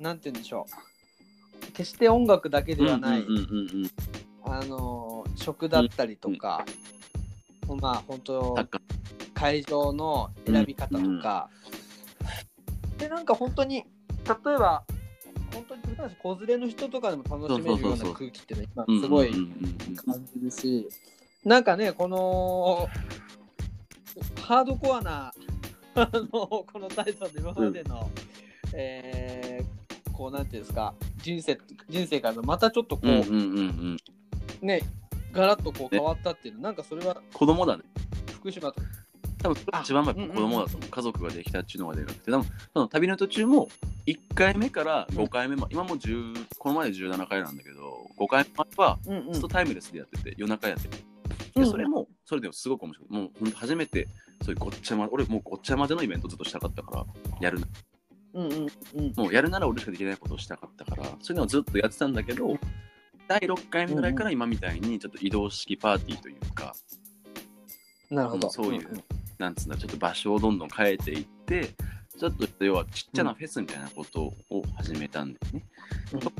なんて言うんでしょう。決して音楽だけではない、うんうんうんうんあの食だったりとか、まあ本当サッカー会場の選び方とか、でなんか本当に例えば本当に子連れの人とかでも楽しめるような空気っていうのはうん今すごいうんうん。うん感じるし、なんかねこのハードコアなあのこのタイソンの今までの、えーこうなんていうんですか人生人生からのまたちょっとこう、うんうんうんうんねガラッとこう変わったっていうの、なんかそれは子供だね。福島と多分一番前うんうんうん子供だと思う。家族ができたっていうのがでかくて、多分その旅の途中も1回目から5回目ま今もう10この前で17回なんだけど、5回目まではうんうんずっとタイムレスでやってて、夜中やってて。うんで、それも、それでもすごく面白い。もう本当初めて、そういうごっちゃま、俺もうごっちゃ混ぜのイベントずっとしたかったから、やるな。うんうんうんもうやるなら俺しかできないことをしたかったから、そういうのをずっとやってたんだけど、第6回目ぐらいから今みたいにちょっと移動式パーティーというか、なるほど。そういうなんつうんだちょっと場所をどんどん変えていって、ちょっと要はちっちゃなフェスみたいなことを始めたんですね。そ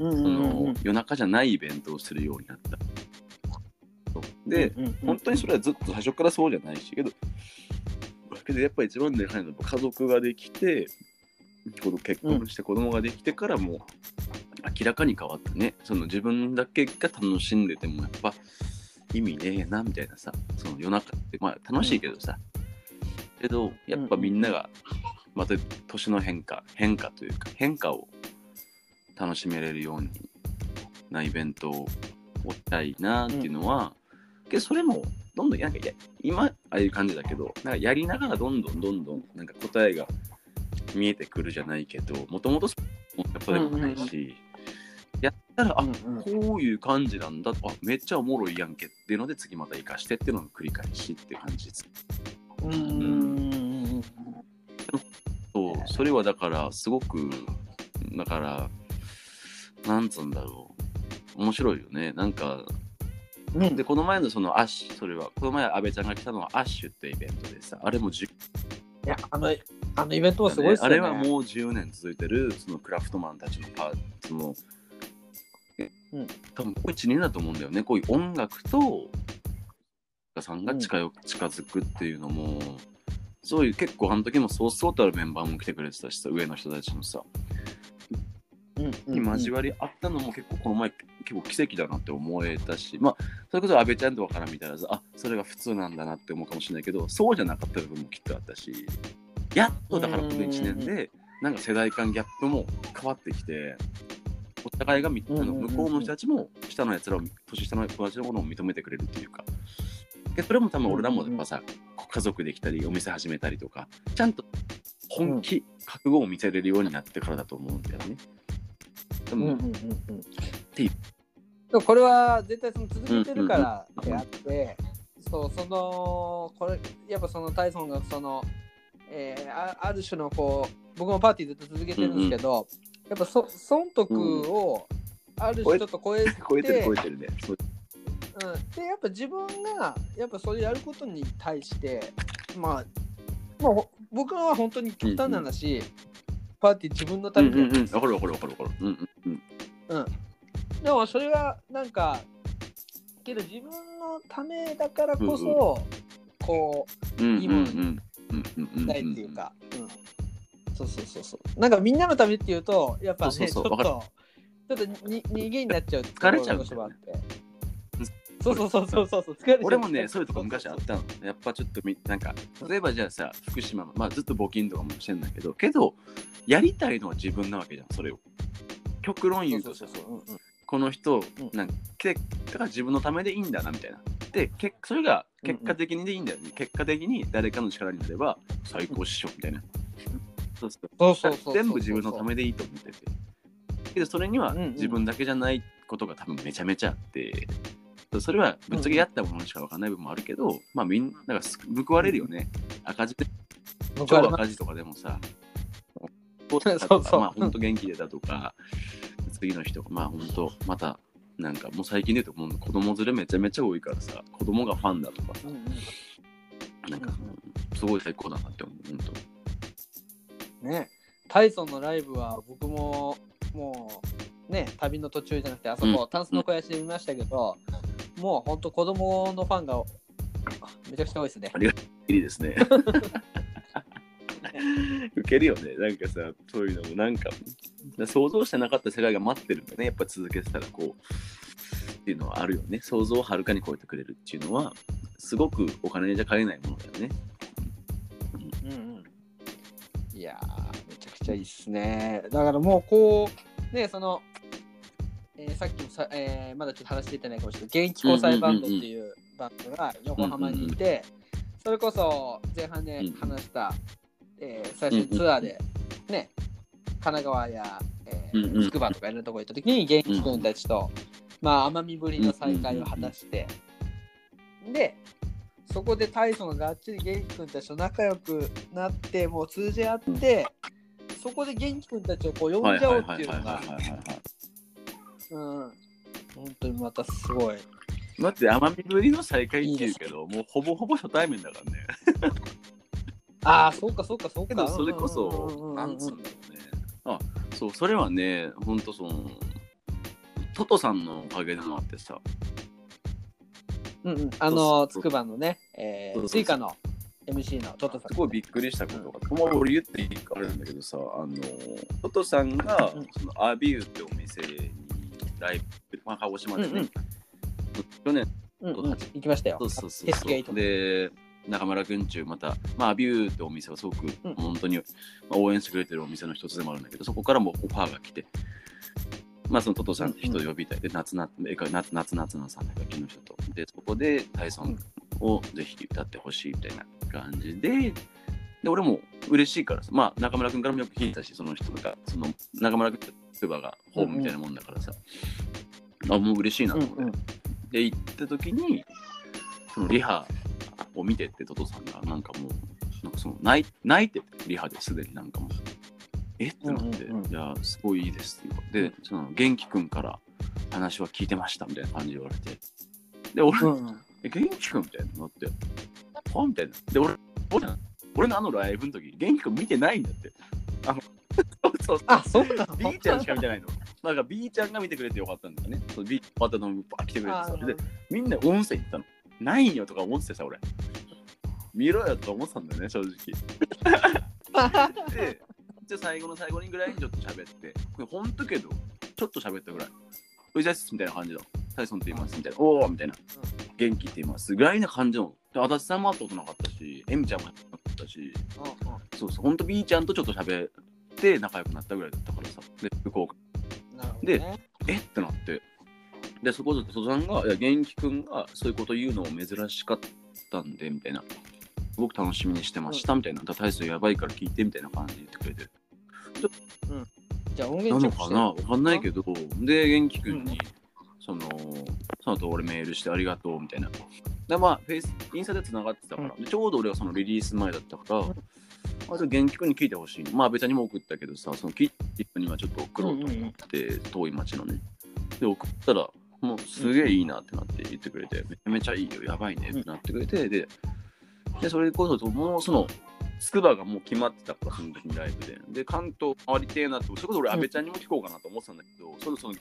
うんうんうんうんの夜中じゃないイベントをするようになった。で、うんうんうん本当にそれはずっと最初からそうじゃないし、けど、だけどやっぱり一番でかいのは家族ができて、この結婚して子供ができてからもう明らかに変わったね。その自分だけが楽しんでてもやっぱ意味ねえなみたいなさ、その夜中ってまあ楽しいけどさ、けどやっぱみんながまた年の変化、変化というか変化を楽しめれるようになイベントをしたいなっていうのは、けどそれもどんどんなんかや今ああいう感じだけどなんかやりながらどんどんどんどんなんか答えが見えてくるじゃないけどもともとそれもないし、やったらあ、うんうん。こういう感じなんだあめっちゃおもろいやんけっていうので次また生かしてっていうのの繰り返しっていう感じです。うんうんうんそうそれはだからすごくだからなんつうんだろう。面白いよね。なんかうんでこの前のそのアッシュそれはこの前阿部ちゃんが来たのはアッシュってイベントでさあれも10いやあのあのイベントはすごいっすよね。あれはもう10年続いてるそのクラフトマンたちのパーその、えうん。多分ここ1年だと思うんだよね。こういう音楽とさんが近よ、近づくっていうのもそういう結構あの時もそうそうたるメンバーも来てくれてたしさ上の人たちのさ。に交わりあったのも結構この前結構奇跡だなって思えたしまあそれこそ阿部ちゃんとかから見たらあそれが普通なんだなって思うかもしれないけどそうじゃなかった部分もきっとあったしやっとだからこの1年でなんか世代間ギャップも変わってきてお互いがみあの向こうの人たちも下のやつらを年下の友達のものを認めてくれるっていうか。でそれも多分俺らもやっぱさ家族できたりお店始めたりとかちゃんと本気、覚悟を見せれるようになってからだと思うんだよね。でも、うんうんうんうん。ていう。これは絶対その続けてるからであって、そうそのこれやっぱそのタイソンがその、えーあある種のこう僕もパーティーずっと続けてるんですけど、やっぱそ損得をある種ちょっと超えて、超えてる超えてるね。そううん、でやっぱ自分がやっぱそれやることに対してまあ、まあ、ほ僕は本当に極端な話、パーティー自分のためにやってるうんうんうん。わかるわかるわかるわかる。うんうんうん。うん。でもそれはなんか、けど自分のためだからこそ、こうんいいものにうんうんうんうんう、ないっていうか、うん。そうそうそうそう。なんかみんなのためっていうと、やっぱね、そうそうそうちょっと、ちょっとに逃げになっちゃう疲れちゃう。そうそうそうそうそうそう。疲れちゃう俺もね、そういうとこ昔あったの。やっぱちょっとみ、なんか、例えばじゃあさ、福島の、まあずっと募金とかもしてんだけど、けど、やりたいのは自分なわけじゃん、それを。極論言うとさ、この人、うんなんか、けだから自分のためでいいんだな、みたいな。で、けそれが結果的にでいいんだよね。結果的に誰かの力になれば最高っしょ、みたいな。そうそうそうそう全部自分のためでいいと思ってて。けど、それにはうんうん自分だけじゃないことが多分めちゃめちゃあって、それはぶっつけやったものしか分かんない部分もあるけど、まあみんながす報われるよね。赤字で、超赤字とかでもさ、そうそうまあ本当元気出たとか、次の人がまあ本当またなんかもう最近で言うともう子供連れめちゃめちゃ多いからさ、子供がファンだとかさうんうんなんかすごい最高だなって思う、本ね、タイソンのライブは僕ももうね旅の途中じゃなくてあそこ、うんタンスの肥やしで見ましたけど、もうほんと子供のファンがめちゃくちゃ多いですね。当。いいですね。受けるよね。なんかさ、そういうのもなんか、想像してなかった世界が待ってるんだね。やっぱ続けてたらこう、っていうのはあるよね。想像をはるかに超えてくれるっていうのは、すごくお金じゃ買えないものだよね。うんうん、いやーめちゃくちゃいいっすね。だからもうこうねその、えーさっきもさ、えーまだちょっと話出てないかもしれない現役交際バンドっていうバンドが横浜にいて、それこそ前半で話した、えー最初にツアーでね、神奈川や、えうんうんー、つくばとかいろんなとこ行った時に元気君たちと、まあ奄美ぶりの再会を果たして、でそこでタイソンががっちり元気君たちと仲良くなってもう通じ合って、そこで元気君たちをこう呼はいんじゃおはうっていうのが。うん本当にまたすごい。待って、奄美ぶりの再会っていうけど、もうほぼほぼ初対面だからね。ああ、そうかそうかそうか。けど、それこうんそうんうんう、んなんつうんだろうね。あ、そう、それはね、ほんとその、トトさんのおかげでもあってさ、うんうん、あの、つくばのね、えスイカの MC のトトさん。すごいびっくりしたことが、まあ、俺言っていいかあるんだけどさ、あの、トトさんがうん、そのアビューってお店にライブ、まあ、鹿児島でね、うんうん。去年、うんうん、行きましたよ。そうそうそうそう。ヘスゲートで、中村君中、また、まあ、アビューってお店はすごく、うん本当に、まあ、応援してくれてるお店の一つでもあるんだけど、そこからもオファーが来て、まあ、そのトトさんって人呼びたい。で、夏夏、えか夏夏夏菜さんの楽器の人と。で、そこで、タイソンをぜひ歌ってほしいみたいな感じで、で、俺も嬉しいからさ、まあ、中村君からもよく聞いたし、その人が、その、中村君ってクバがホームみたいなもんだからさ、あ、もう嬉しいなと思って。うんうんで行った時にそのリハを見てってトトさんがなんかもうなんかその泣い泣いててリハですでになんかもう。え？ってなって、うんうんうんいやすごいいいですってでその元気くんから話は聞いてましたみたいな感じで言われて。で俺、うんうん。え元気くんみたいになってはみたいな。で俺俺俺のあのライブの時元気くん見てないんだって。あの そうそうあ、そうなの B ちゃんしか見てないの。なんか B ちゃんが見てくれてよかったんだよね。そう B 終わったのにバー来てくれてさ。で、みんな音声言ったの。ないんよとか思っててさ、俺。見ろよとか思ってたんだよね、正直。で、じゃあ最後の最後にぐらいにちょっと喋って、これほんとけど、ちょっと喋ったぐらい。おいじゃすみたいな感じの。タイソンって言いますみたいな。おーみたいな。元気って言いますぐらいな感じの。で、足立さんも会ったことなかったし、エミちゃんも会ったことなかったし、そうそう、ほんと B ちゃんとちょっと喋って仲良くなったぐらいだったからさ。で、福岡なるほどね。え？ってなって。で、そこで戸さんが、いや、元気くんがそういうこと言うのも珍しかったんで、みたいな。僕楽しみにしてましたみたいな、大層やばいから聞いてみたいな感じで言ってくれて。じゃあ音な源チェックして。のかなわかんないけど、で、元気くんうんに、その、その後俺メールしてありがとうみたいな。で、まあ、フェイス、インスタで繋がってたから、でちょうど俺はそのリリース前だったから、あと元気くんに聞いてほしい。まあ、別にも送ったけどさ、その聞いてる人にはちょっと送ろうと思って、遠い町のね。で、送ったら、もうすげえいいなってなって言ってくれて、めちゃめちゃいいよ、やばいねってなってくれて、で、でそれこそ、もうその、つくばがもう決まってたから、その時にライブで。で、関東回りてえなって、それこそ俺、阿部ちゃんにも聞こうかなと思ってたんだけど、そろそろ、ち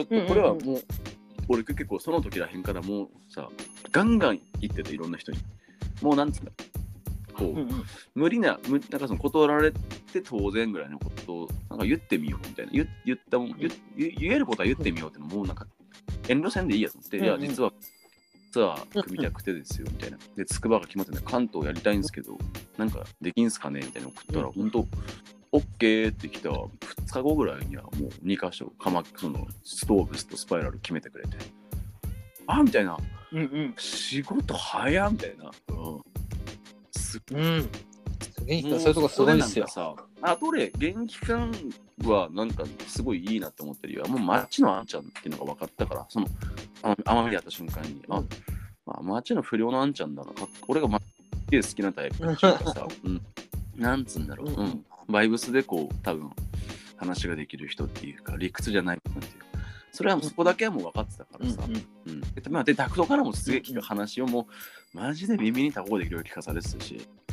ょっとこれはもう、俺結構その時らへんからもうさ、ガンガン言ってて、いろんな人に。もうなんつうんだこう、うんうん。無理な、むなんかその断られて当然ぐらいのことをなんか言ってみようみたいな。言言ったもん言言言えることは言ってみようってのもうなんか遠慮せんでいいやと思って、いや、うん。うん実はツアー組みたくてですよみたいな。で、つくばが決まってない関東やりたいんですけど、なんかできんすかねみたいなの送ったら、うん本当オッケーって来た2日後ぐらいにはもう2箇所、鎌そのストーブスとスパイラル決めてくれて、あみたいな、うんうん。仕事早っみたいな。うん。すうん元気君そういうとこすごいですよ。さあと俺元気くんはなんかすごいいいなって思ってるよ。もう街のあんちゃんっていうのが分かったからそのあ甘みでやった瞬間に、ああ街の不良のあんちゃんだな。俺がマジで好きなタイプっていうかさ、うん、なんつうんだろう、うん。うん、バイブスでこう多分話ができる人っていうか理屈じゃない部分っていうか。それはもうそこだけはもう分かってたからさ、うんうん、でまあ、で、ダクトからもすげえ聞く話をもう、マジで耳にタコでいろいろ聞かされてたし、二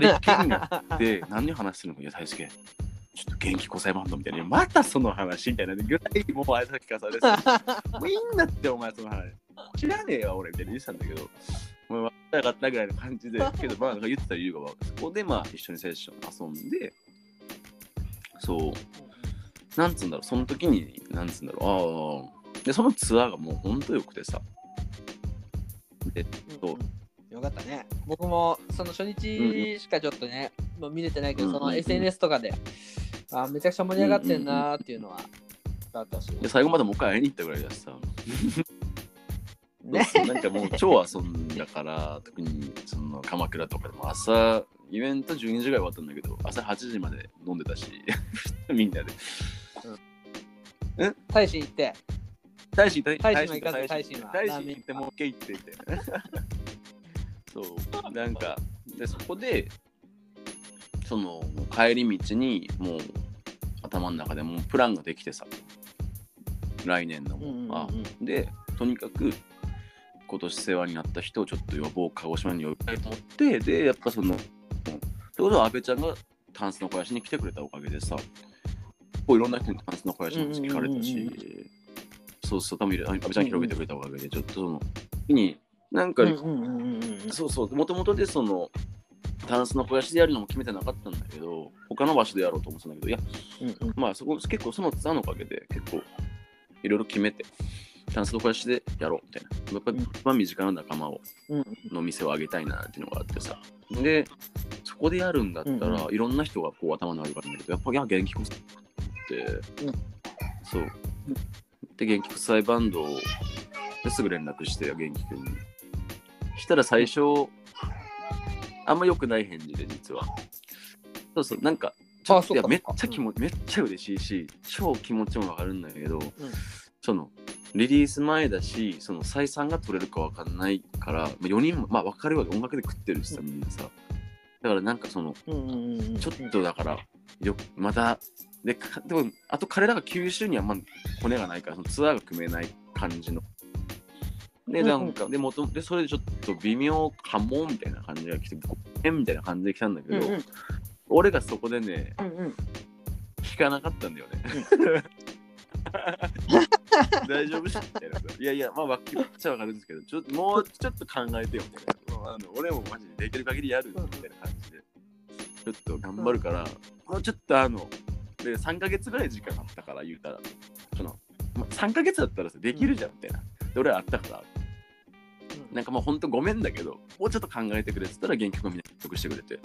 人っきりになって、何を話するの？か、いや、大輔、ちょっと元気交際バンドみたいな、またその話みたいなぐらい、もうあいつが聞かされて。た。もういいんだって、お前、その話。知らねえよ、俺、みたいな言ってたんだけど、もう分からなかったぐらいの感じで、けど、まあ、なんか言ってた理由が分かる。そこで、まあ、一緒にセッション遊んで、そう、なんつうんだろう、その時に、なんつうんだろう、ああ、で、そのツアーがもうほんとよくてさ、で、そうよかったね。僕もその初日しかちょっとね、もう見れてないけど、そのうんうんうん SNS とかで、あめちゃくちゃ盛り上がってんなーっていうのは、あったし。で最後までもう一回会いに行ったぐらいだしさ、ね。なんかもう超遊んだから、特にその鎌倉とかでも朝、イベント12時ぐらい終わったんだけど、朝8時まで飲んでたし、みんなで。大使行って、大使、大大使も行かず大大使は大使行ってもう一回行ってみたいな。そう、なんか、で、そこで、その、帰り道に、もう、頭の中でもうプランができてさ、来年のも、うんうんうんあで、とにかく、今年世話になった人をちょっと呼ぼう、鹿児島に呼びたいと思って、で、やっぱその、うんってことは、安倍ちゃんがタンスの肥やしに来てくれたおかげでさ、こういろんな人にタンスの肥やしも聞かれたうんうんうんうんし、そうそう、多分安倍ちゃん広げてくれたおかげで、ちょっとその、時に、なんか、そうそう、もともとでその、タンスの肥やしでやるのも決めてなかったんだけど、他の場所でやろうと思ってたんだけど、いや、うんうんまあそこ、結構そのツアーのおかげで結構いろいろ決めて、タンスの肥やしでやろうみたいな。やっぱりうん一番身近な仲間を、うんの店をあげたいなっていうのがあってさ。で、そこでやるんだったら、うんいろんな人がこう頭のあるんだけど、やっぱり、いや、元気こそって、うんそう。で、元気国際バンドですぐ連絡して、元気くんに。したら最初、あんま良くない返事で、実は。そうそう、なんか、いやめっちゃ気持ち、めっちゃ嬉しいし、超気持ちもわかるんだけど、その、リリース前だし、その採算が取れるかわかんないから、4人も、まあ分かるわけ、音楽で食ってるしさ、みんなさ。だからなんかその、うんうんうんうんちょっとだから、よまた、で、かでも、あと彼らが九州にはまあ骨がないから、そのツアーが組めない感じの。で、なんんか、で、もとで、それでちょっと微妙かもみたいな感じが来て、ごめんみたいな感じで来たんだけど、うんうん俺がそこでね、うんうん聞かなかったんだよね。大丈夫？みたいな。いやいや、まあ、わっちゃわかるんですけど、ちょっともうちょっと考えてよ、みたいな。もうあの俺もマジでできる限りやる、みたいな感じで。ちょっと頑張るから、もうちょっとあの、で、3ヶ月ぐらい時間あったから言うたら、その、まあ、3ヶ月だったらさ、できるじゃん、みたいな。で、俺はあったか。ら、なんかまあ本当ごめんだけど、もうちょっと考えてくれって言ったら原曲をみんな納得してくれて、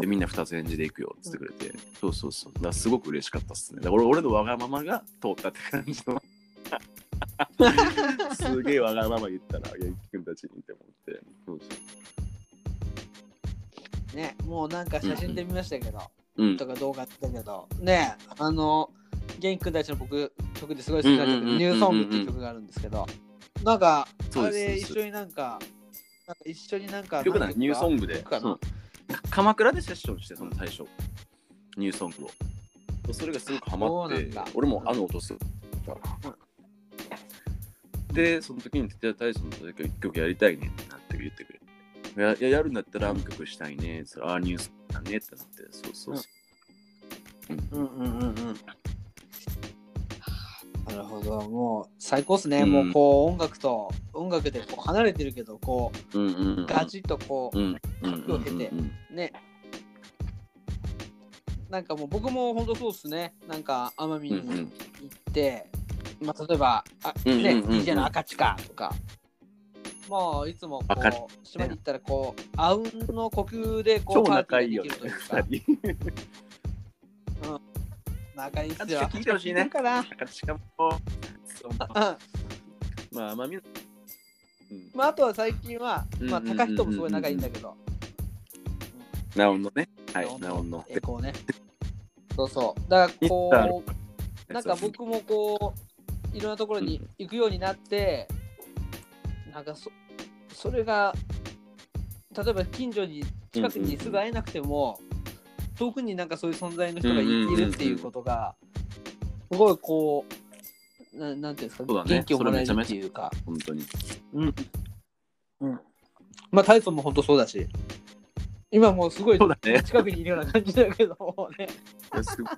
で、みんな2つ演じでいくよって言ってくれて、そうそうそう。だすごく嬉しかったっすね。だから俺俺のわがままが通ったって感じの。すげえわがまま言ったら、元気くんたちにって思って。そうそう。ね、もうなんか写真で見ましたけど、うんとか動画だけど、ね、あの、元気くんたちの僕、曲ですごい好きな曲、うんうんうんうんうんニューソングっていう曲があるんですけど、なんか、あれ一緒になんか、なんか一緒になんか、ニューソングで。鎌倉でセッションしてその最初。ニューソングを。それがすごくハマって俺もあの音するでその時にテテタイソンと一曲やりたいねってなって言ってくれて。やいややるんだったらあの曲したいねそれああニューソングだねってなってそうそうそう、うんうんうんうん。なるほど、もう最高っすね、うん。もうこう音楽と音楽でこう離れてるけど、こうんうんうん。うガチッとこう、うんうんうんを経てうん。ね。なんかもう僕も本当そうっすね、なんか奄美に行うんうん。って、まあ例えば、あね、うんうんうんうん。DJ の赤地かとか、まあいつもこ赤う、島に行ったらこう、あうんの呼吸でこ超う、パーティーができるというか、仲いいっすよ。赤地聞いてほしいね。かな。しかもまあまあみまあ、あとは最近は、まあ、高人もすごい仲いいんだけど、ナオンのね。はいナオンナオンの。えこうね。そうそう。だから、こう、なんか僕もこう、いろんなところに行くようになって、なんかそ、それが、例えば近所に、近くにすぐ会えなくても、遠くになんかそういう存在の人がい,、るっていうことが、すごいこう、ななんていうんですか、そうだね。元気をもらえるっていうか、本当に。うん。うん。まあ、タイソンも本当そうだし、今もうすごいそうだね。近くにいるような感じだけどもうね、いやすごい。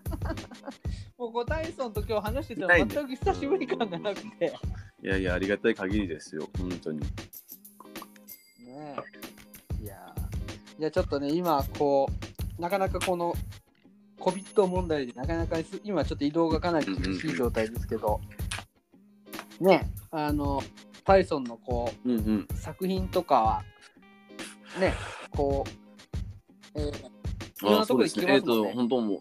もうこうタイソンと今日話しててもないね。全く久しぶり感がなくて、いやいやありがたい限りですよ本当に。ねえ。いやー。いやちょっとね、今こう、なかなかこの COVID 問題でなかなかす今ちょっと移動がかなり厳しい状態ですけど、ねあの、タイソンのこうんうん。う作品とかは、ねこう、えーいろんところですねえっ、とけますもんね。本当もう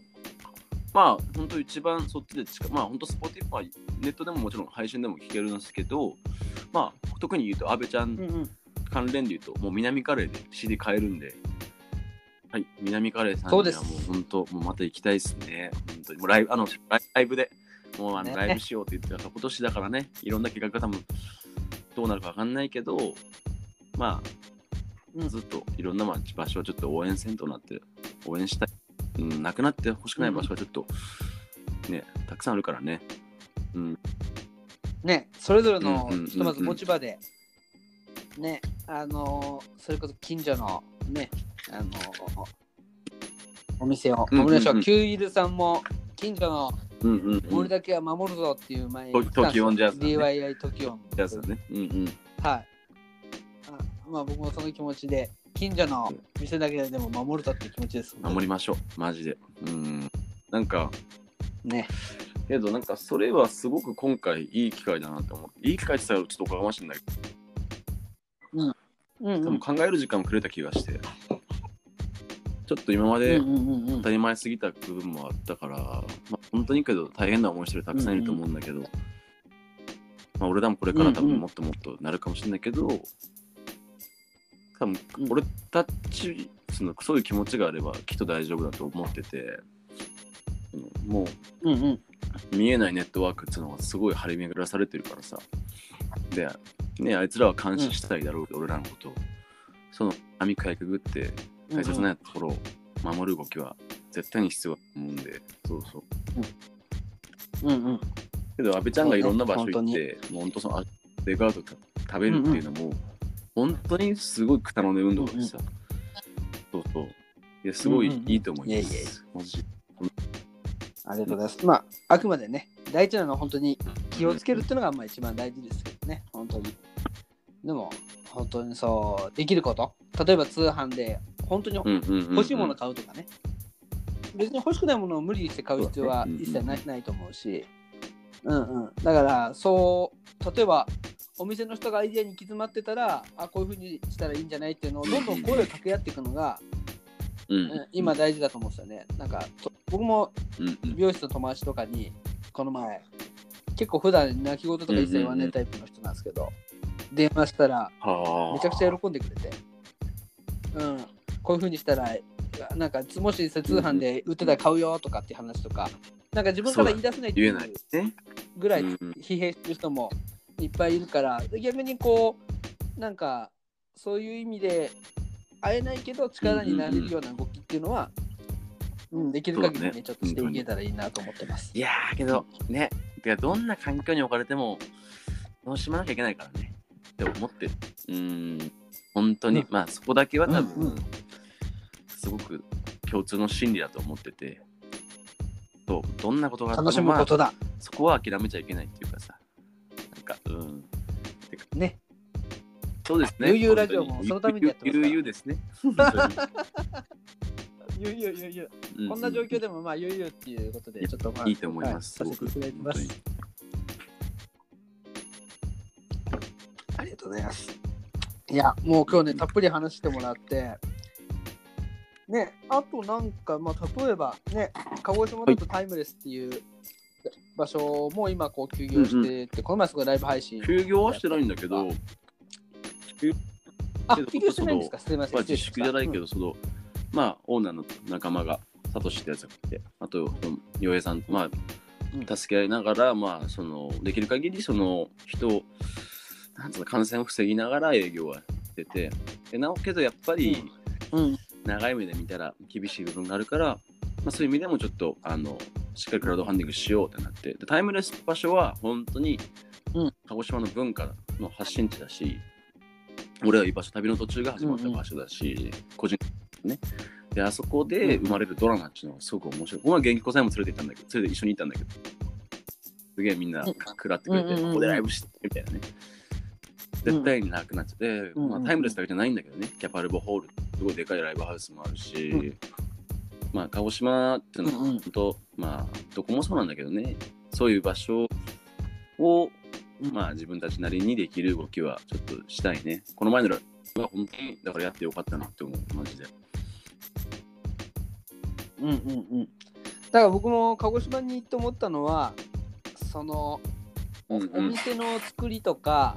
まあ本当一番そっちで近いまあ本当スポティファイネットでももちろん配信でも聞けるんですけどまあ特に言うと阿部ちゃんうんうん、関連で言うともう南カレーで CD 買えるんではい南カレーさんそうです。にはもう本当もうまた行きたいですね。本当に。もうライブあのライブで。もうあのね。ライブしようって言ってたから今年だからね。いろんな企画が多分どうなるかわかんないけどまあうんずっといろんなまあ場所をちょっと応援せんとなって応援したい、うん、なくなってほしくない場所はちょっとね、たくさんあるからね。うん、ね、それぞれのひとまず持ち場で、ね、あのーそれこそ近所のね、あのーお店を、うんうんうん守りましょう。キューイルさんも近所のうんうんうん。森だけは守るぞっていう前にトトキオンジャね DIY。うんうん。はい。あまあ僕もその気持ちで、近所の店だけでも守るぞっていう気持ちです。守りましょう、マジで。うん。なんか、ね。けどなんかそれはすごく今回いい機会だなって思って、いい機会って言ったらちょっとおこがましいんだけうんど、うん。多分考える時間もくれた気がして、ちょっと今まで当たり前すぎた部分もあったから、まあ、本当にけど大変な思いしてる人たくさんいると思うんだけど、まあ、俺らもこれから多分もっともっとなるかもしれないけど、多分うん俺たちそのそういう気持ちがあればきっと大丈夫だと思ってて、うんもうんうん。う見えないネットワークっていうのがすごい張り巡らされてるからさ。で、ね、あいつらは監視したいだろうけど、俺らのことを。その網かいくぐって大切なところを守る動きは絶対に必要だと思うんで、そうそう。うんうん。けど、安倍ちゃんがいろんな場所行って、もう本当その、あデカート食べるっていうのも、本当にすごい草の根運動だしさ。そうそう。いや、すごいうんうんうんいいと思いまいやいやいやす。マジでありがとうございます。まあ、あくまでね、大事なのは本当に気をつけるっていうのがまあ一番大事ですけどね、本当に。でも、本当にそう、できること、例えば通販で本当に欲しいもの買うとかね、別に欲しくないものを無理して買う必要は一切ない,、ないと思うし、うんうん。だから、そう、例えば、お店の人がアイデアに行き詰まってたら、あ、こういうふうにしたらいいんじゃないっていうのをどんどん声を掛け合っていくのが、うん。うん今大事だと思うんですよね。なんか、と僕も美容室の友達とかにこの前結構普段泣き言とか一切言わないタイプの人なんですけど、電話したらはあ。めちゃくちゃ喜んでくれて、うん、こういうふうにしたらなんかもし通販で売ってたら買うよとかっていう話とかなんか自分から言い出せないっていう。ぐらいうん疲弊してる人もいっぱいいるから逆にこうなんかそういう意味で会えないけど力になれるような動きっていうのは、うんできる限りねね。ちょっとしていけたらいいなと思ってます。いやーけどね、てかどんな環境に置かれても楽しまなきゃいけないからね。って思ってる。うーん、本当に、うん。まあそこだけは多分、うんうんすごく共通の心理だと思ってて、そうどんなことがあっても楽しむことだ。まあそこは諦めちゃいけないっていうかさ、なんか、うん、ね。そうですね。悠々ラジオもそのためにやってますから悠々ですね。ゆうゆうゆうゆううこんな状況でもまあゆうゆうっていうことでちょっとまあいいと思います。はいさせていただいてます。ありがとうございます。いや、もう今日ね、たっぷり話してもらって、ね、あとなんか、まあ、例えばね、鹿児島だとタイムレスっていう場所も今こう休業してて、この前すごいライブ配信。休業はしてないんだけど、あ、休業してないんですか？すみません。まあ、自粛じゃないけど。ど、その、まあ、オーナーの仲間が、サトシってやつがいて、あと、洋平さんと、まうんあ、助け合いながら、まあ、その、できる限り、その、人を、なんつうの、感染を防ぎながら営業はしてて、でなおけど、やっぱり、うん。長い目で見たら厳しい部分があるから、まあ、そういう意味でもちょっと、あの、しっかりクラウドファンディングしようってなって、でタイムレス場所は、本当にうん、鹿児島の文化の発信地だし、俺は居場所、旅の途中が始まった場所だし、個人ね。で、あそこで生まれるドラマっていうのがすごく面白い。この前、元気子さんも連れて行ったんだけど、連れて一緒に行ったんだけど、すげえみんなうん食らってくれて、うんうんうんうんここでライブしてみたいなね。絶対になくなっちゃって、うん。まあ、タイムレスだけじゃないんだけどね、キャパルボホール、すごいでかいライブハウスもあるし、うん。まあ、鹿児島っていうのは、うんうん。本当、まあ、どこもそうなんだけどね、そういう場所を、うん。まあ、自分たちなりにできる動きはちょっとしたいね。この前のライブは本当に、だからやってよかったなって思う、マジで。うんうんうん。だから僕も鹿児島に行って思ったのは、その、お店の作りとか、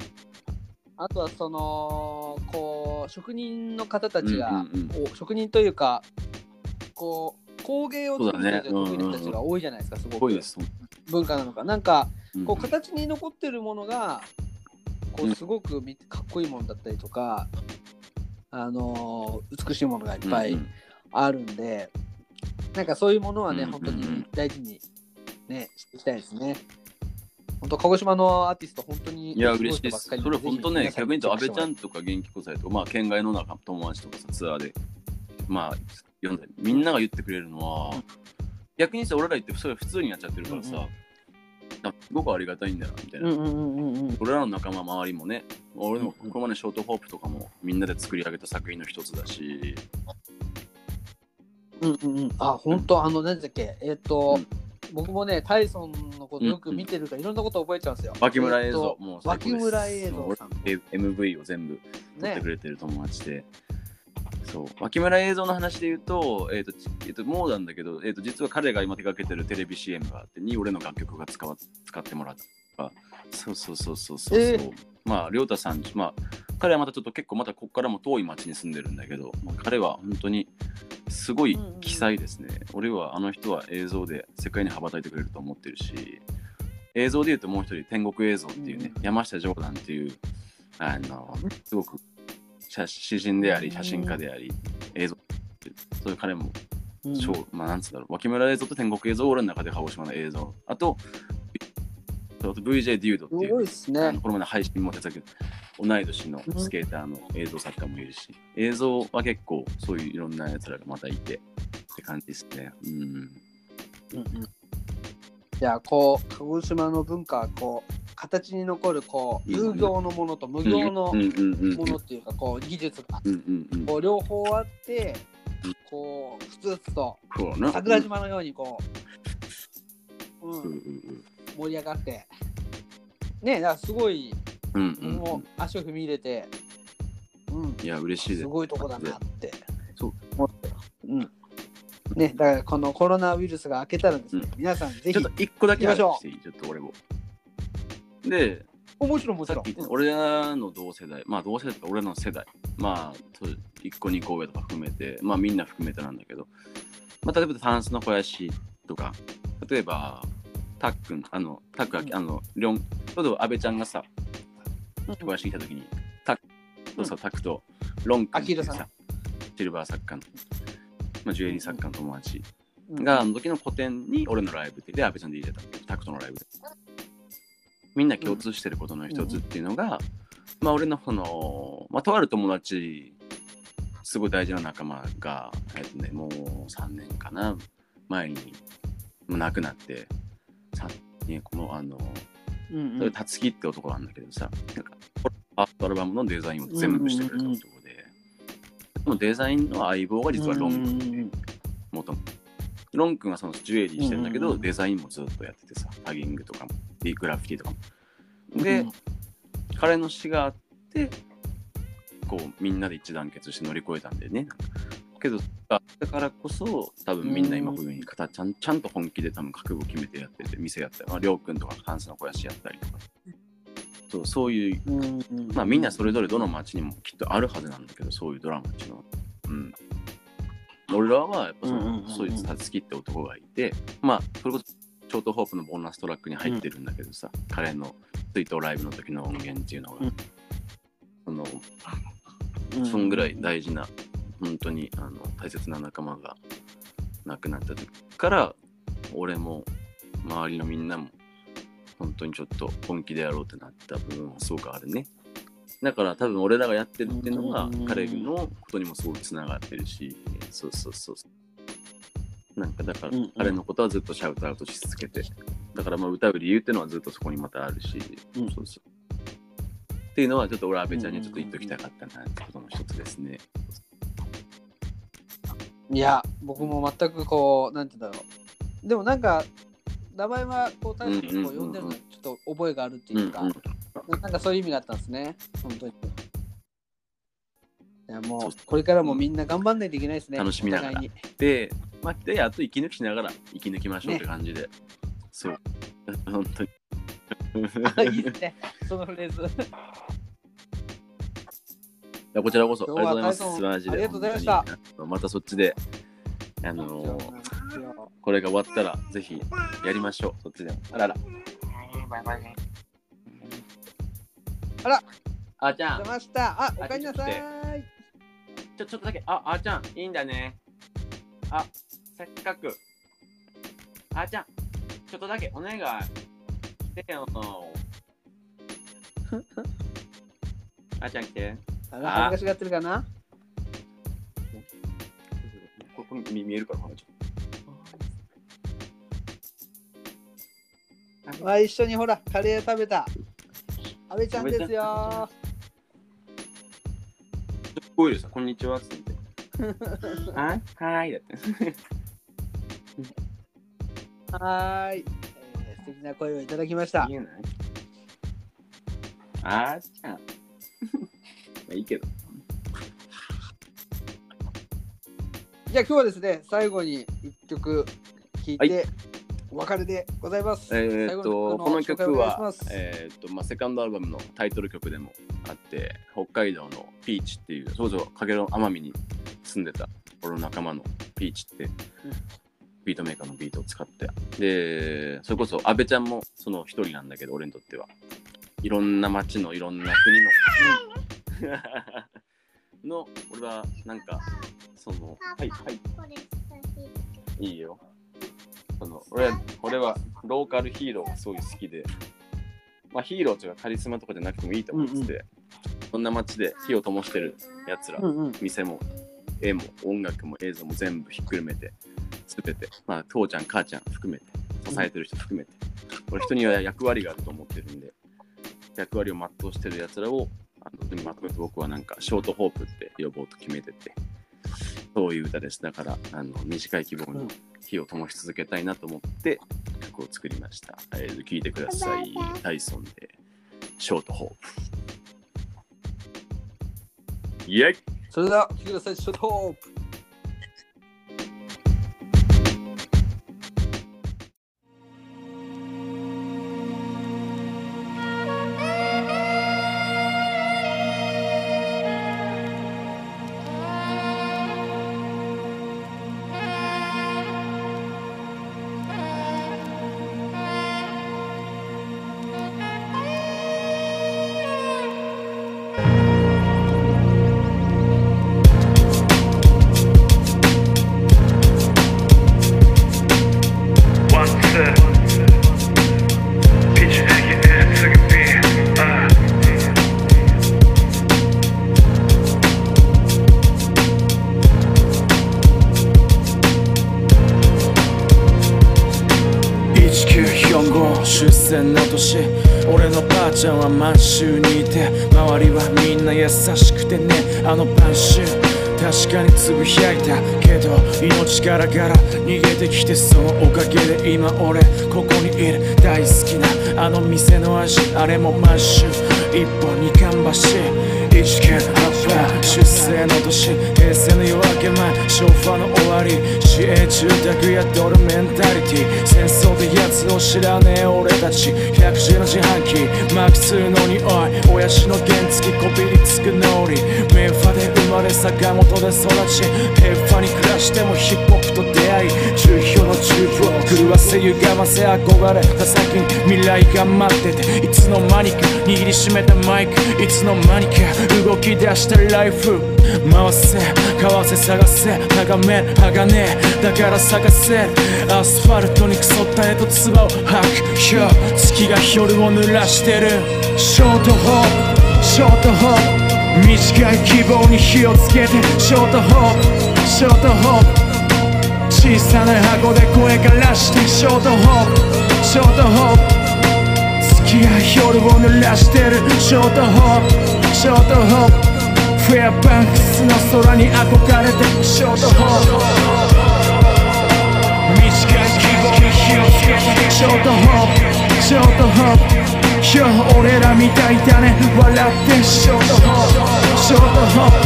あとはその、こう、職人の方たちが、うんうんうん。お職人というか、こう、工芸を作る人たちが多いじゃないですか、すごく。すごいです。文化なのか。なんか、うんこう、形に残ってるものが、こうう、すごくかっこいいものだったりとか、あのー美しいものがいっぱいうんうん。あるんで、なんかそういうものはね、うんうんうん。本当に大事にね、していきたいですね。本当、鹿児島のアーティスト、本当にいや、ご嬉しいです。それ本当ね、逆に言うと、安倍ちゃん。んとか元気子さんとか、まあ、県外の中友達とかさ、ツアーで、まあ、読んだり、みんなが言ってくれるのは、逆にさ、俺ら言って、それ普通にやっちゃってるからさ、うんうんあすごくありがたいんだな、みたいな。うんうんうんうんうん。俺らの仲間周りもね、俺のうんうんこの前のショートホープとかもみんなで作り上げた作品の一つだし、うんうんうん。あ、本当、あの、何だっけ、えっ、と、うん僕もね、タイソンのことよく見てるから、いろんなこと覚えちゃうんですよ。脇村映像えっと、もう最高です。脇村映像さん。俺 MV を全部撮ってねく。れてる友達で、そう。脇村映像の話で言うと,、えーとちえー、ともうなんだけど、えー、と実は彼が今手掛けてるテレビ CM があってに俺の楽曲が使わ使ってもらった。そうそうそうそうそうそう、えーまあ亮太さんまあ彼はまたちょっと結構またここからも遠い町に住んでるんだけど、まあ、彼は本当にすごい奇才ですね、俺はあの人は映像で世界に羽ばたいてくれると思ってるし映像で言うともう一人天国映像っていうね、うん。山下ジョーダンっていうあのすごく写詩人であり写真家であり映像そういう彼もうん。超、まあなんつうんだろう。脇村映像と天国映像俺の中で鹿児島の映像。あとあと VJ デュードってすいうすね。この前の配信も手伝って同い年のスケーターの映像作家もいるし、映像は結構そういういろんなやつらがまたいてって感じですね。うん。うんうんじゃあこう鹿児島の文化はこう形に残るこううん有業のものと無業のうんうんうんものっていうかこう技術がうんうんうん。こう両方あってうんこうふつふつと。桜島のようにこう、うんうんうん盛り上がって。ねだからすごいうん。うんうん。足を踏み入れて、うん、いや、嬉しいですす。ごいとこだなって。そう。思って。うん。ねだからこのコロナウイルスが明けたらですね、うん。皆さんぜひちょっと一個だけ行きましょう。話していいちょっと俺も。で、おもちろんもちろん。さっき言った俺らの同世代、まあ同世代とか俺らの世代、まあそう1個2個上とか含めて、まあみんな含めてなんだけど、まあ例えばタンスの肥やしとか、例えばたっくん、あの、たっくあの、りょん、ちょうど安倍ちゃんがさ、うん。肥やし来た時に、たっとさ、たくと、ロンくんってシルバー作家の、まあジュエリー作家の友達うん。が、あの時の個展に俺のライブで、で、安倍ちゃんで入れたタクトのライブで。みんな共通してることの一つっていうのが、まあ俺のその、まあとある友達、すごい大事な仲間が、えっとね、もう3年かな、前に、もう亡くなって、さね、このあの、うんそれたつきって男なんだけどさ、なんか、アルバムのデザインを全部してくれた男で、そのデザインの相棒が実はロン君で、もともと。ロン君はそのジュエリーしてるんだけど、うんうんうんデザインもずっとやっててさ、タギングとかも、ディグラフィティとかも。で、彼の死があって、こう、みんなで一致団結して乗り越えたんだよね。けど、だからこそ、多分みんな今風にちゃんちゃんと本気で多分覚悟決めてやってて、店やったり、まあ、りょうくんとかハンスの肥やしやったりとか。そうそういう、うんうんまあみんなそれぞれどの町にもきっとあるはずなんだけど、そういうドラマっていうのは。うん。俺らはやっぱその、うんうんうんうんそいつたつきって男がいて、まあそれこそショートホープのボーナストラックに入ってるんだけどさ、彼の追悼ライブの時の音源っていうのが、うんその、うんそんぐらい大事な、本当にあの大切な仲間が亡くなった時から、俺も周りのみんなも本当にちょっと本気でやろうってなった部分はすごくあるね。だから多分俺らがやってるっていうのはうん彼のことにもすごくつながってるし、そうそうそうそう。なんかだから彼のことはずっとシャウトアウトし続けて、だからまあ歌う理由っていうのはずっとそこにまたあるし、うんそうそう。っていうのはちょっと俺阿部ちゃんにはちょっと言っときたかったなってことの一つですね。いや、僕も全くこう、なんて言うんだろう。でもなんか、名前はこう、大将にこう呼んでるのにちょっと覚えがあるっていうか、うんうんなんかそういう意味があったんですね、本当に。いや、もそうう、これからもみんな頑張んないといけないですね。楽しみながらで、まあ、で、あと息抜きしながら生き抜きましょうって感じで。そう。本当に。あいいですね、そのフレーズ。いやこちらこそ、ありがとうございます。マジで。ありがとうございました。またそっちで、あのーこれが終わったら、ぜひやりましょう。そっちでも。あらら。あら。あーちゃん出、ました。あ、おかえりなさい。ちょ、ちょっとだけ。あ、あーちゃん、いいんだね。あ、せっかく。あーちゃん、ちょっとだけお願い。来てよ。あーちゃん来て。恥ずかしがってるかな？ここ見見えるから、ちょあ一緒にほら、カレー食べた。阿部ちゃんですよ。聞こえるさ、こんにちは。あはーい。はーい、えー素敵な声をいただきました。あーちゃん。まあいいけど。じゃあ今日はですね、最後に一曲聴いはて、お別れでございます。えーっと、この曲はす、えーっと、まあ、セカンドアルバムのタイトル曲でもあって、北海道のピーチっていう、そうそう、かげろ奄美に住んでた俺の仲間のピーチって、ビートメーカーのビートを使って、で、それこそ、安倍ちゃんもその一人なんだけど、俺にとっては。いろんな町のいろんな国の、の、俺はなんか、その、はい、はい、いいよ。その俺は俺はローカルヒーローがすごい好きで、まあ、ヒーローというかカリスマとかじゃなくてもいいと思ってて、そんな街で火を灯してるやつら、うんうん。店も絵も音楽も映像も全部ひっくるめて、すべて、まあ、父ちゃん、母ちゃん含めて、支えてる人含めて、俺人には役割があると思ってるんで、役割を全うしてるやつらを、あのまとめて僕はなんか、ショートホープって呼ぼうと決めてて、そういう歌です。だから、あの短い希望に火を灯し続けたいなと思って曲を作りました。えー、聞いてください。タイソンで、ショートホープ。イェイそれでは、聴いてください、ショートホープ。の年平成の夜明け前昭和の終わり市営住宅やドルメンタリティ戦争でやつを知らねえ俺たち百獣の自販機。マックスの匂い親父の原付こびりつくノリメンファで生まれ坂本で育ち平和に暮らしてもヒップホップと出会い中氷の中部を狂わせ歪ませ憧れた先に未来が待ってていつの間にか握りしめたマイクいつの間にか動き出したライフ。回せ為替探せ眺め鋼。だから探せ。アスファルトにクソった絵と唾を吐く。今日月が夜を濡らしてる。ショートホープショートホープ。短い希望に火をつけて。ショートホープショートホープ。小さな箱で声からして。ショートホープショートホープ。月が夜を濡らしてる。ショートホープショートホープ。フェアバンクスの空に憧れてショートホープ短い希望に火をつけてショートホープショートホープ今日俺らみたいだね。笑ってショートホープショートホープ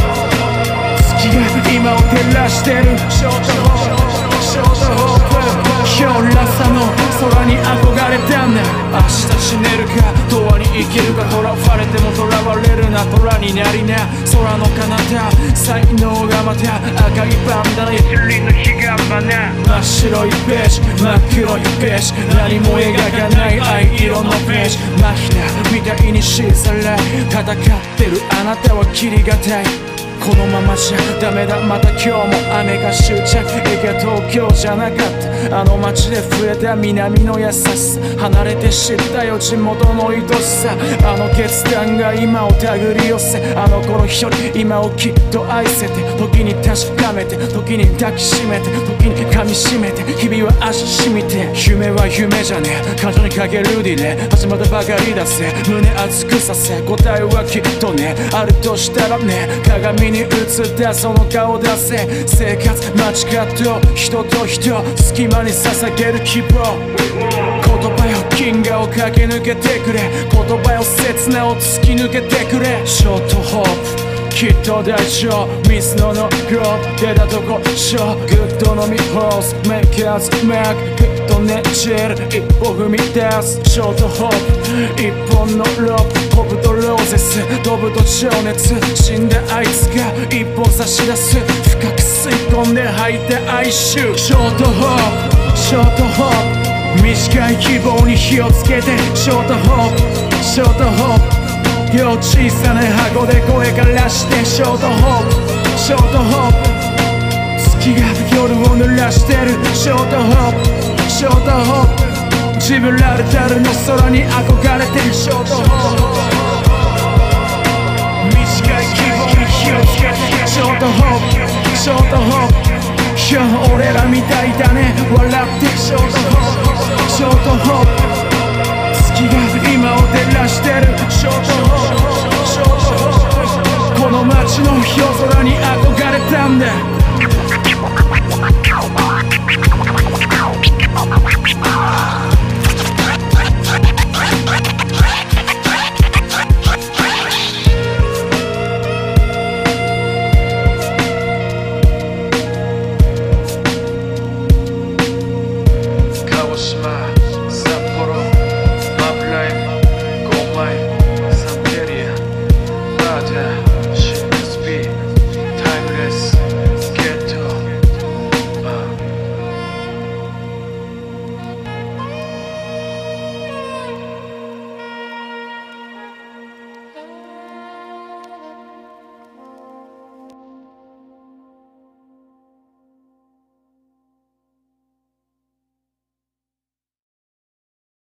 月が今を照らしてる。ショートホープショートホープ今日らさの空に憧れたんだ明日死ねるか永遠に生きるか囚われても囚われるな。虎になりな。空の彼方才能がまた赤いバンダナ一輪の彼岸花真っ白いページ真っ黒いページ何も描かない藍色のページマヒナみたいにしさらい戦ってるあなたは切りがたいこのままじゃダメだまた今日も雨が終着えけ東京じゃなかったあの街で増えた南の優しさ離れて知ったよ地元の愛しさあの決断が今を手繰り寄せあの頃一人今をきっと愛せて時に確かめて時に抱きしめて時に噛みしめて日々は足しみて夢は夢じゃねえ。感情にかけるディレイ始まったばかりだぜ胸熱くさせ答えはきっとねあるとしたらね鏡に映ったその顔出せ。生活街角と人と人隙間に捧げる希望。言葉よ銀河を駆け抜けてくれ。言葉よ刹那を突き抜けてくれ。ショートホープ。きっと大丈夫。水ののグロー出たとこショー。グッドのミホース。メイキャーズメイクねじる一歩踏み出すショートホープ一本のロープポブとローゼス飛ぶと情熱死んだあいつが一本差し出す深く吸い込んで吐いた哀愁ショートホープショートホープ短い希望に火をつけてショートホープショートホープよ小さな箱で声からしてショートホープショートホープ月が夜を濡らしてるショートホープショート衝動自ブラルタルの空に憧れてるショート衝動短い希望に火をつけてショートホープショートホープいや俺らみたいだね笑ってショートホープショートホープ月が今を照らしてるショートホープこの街の夜空に憧れたんだ Bye.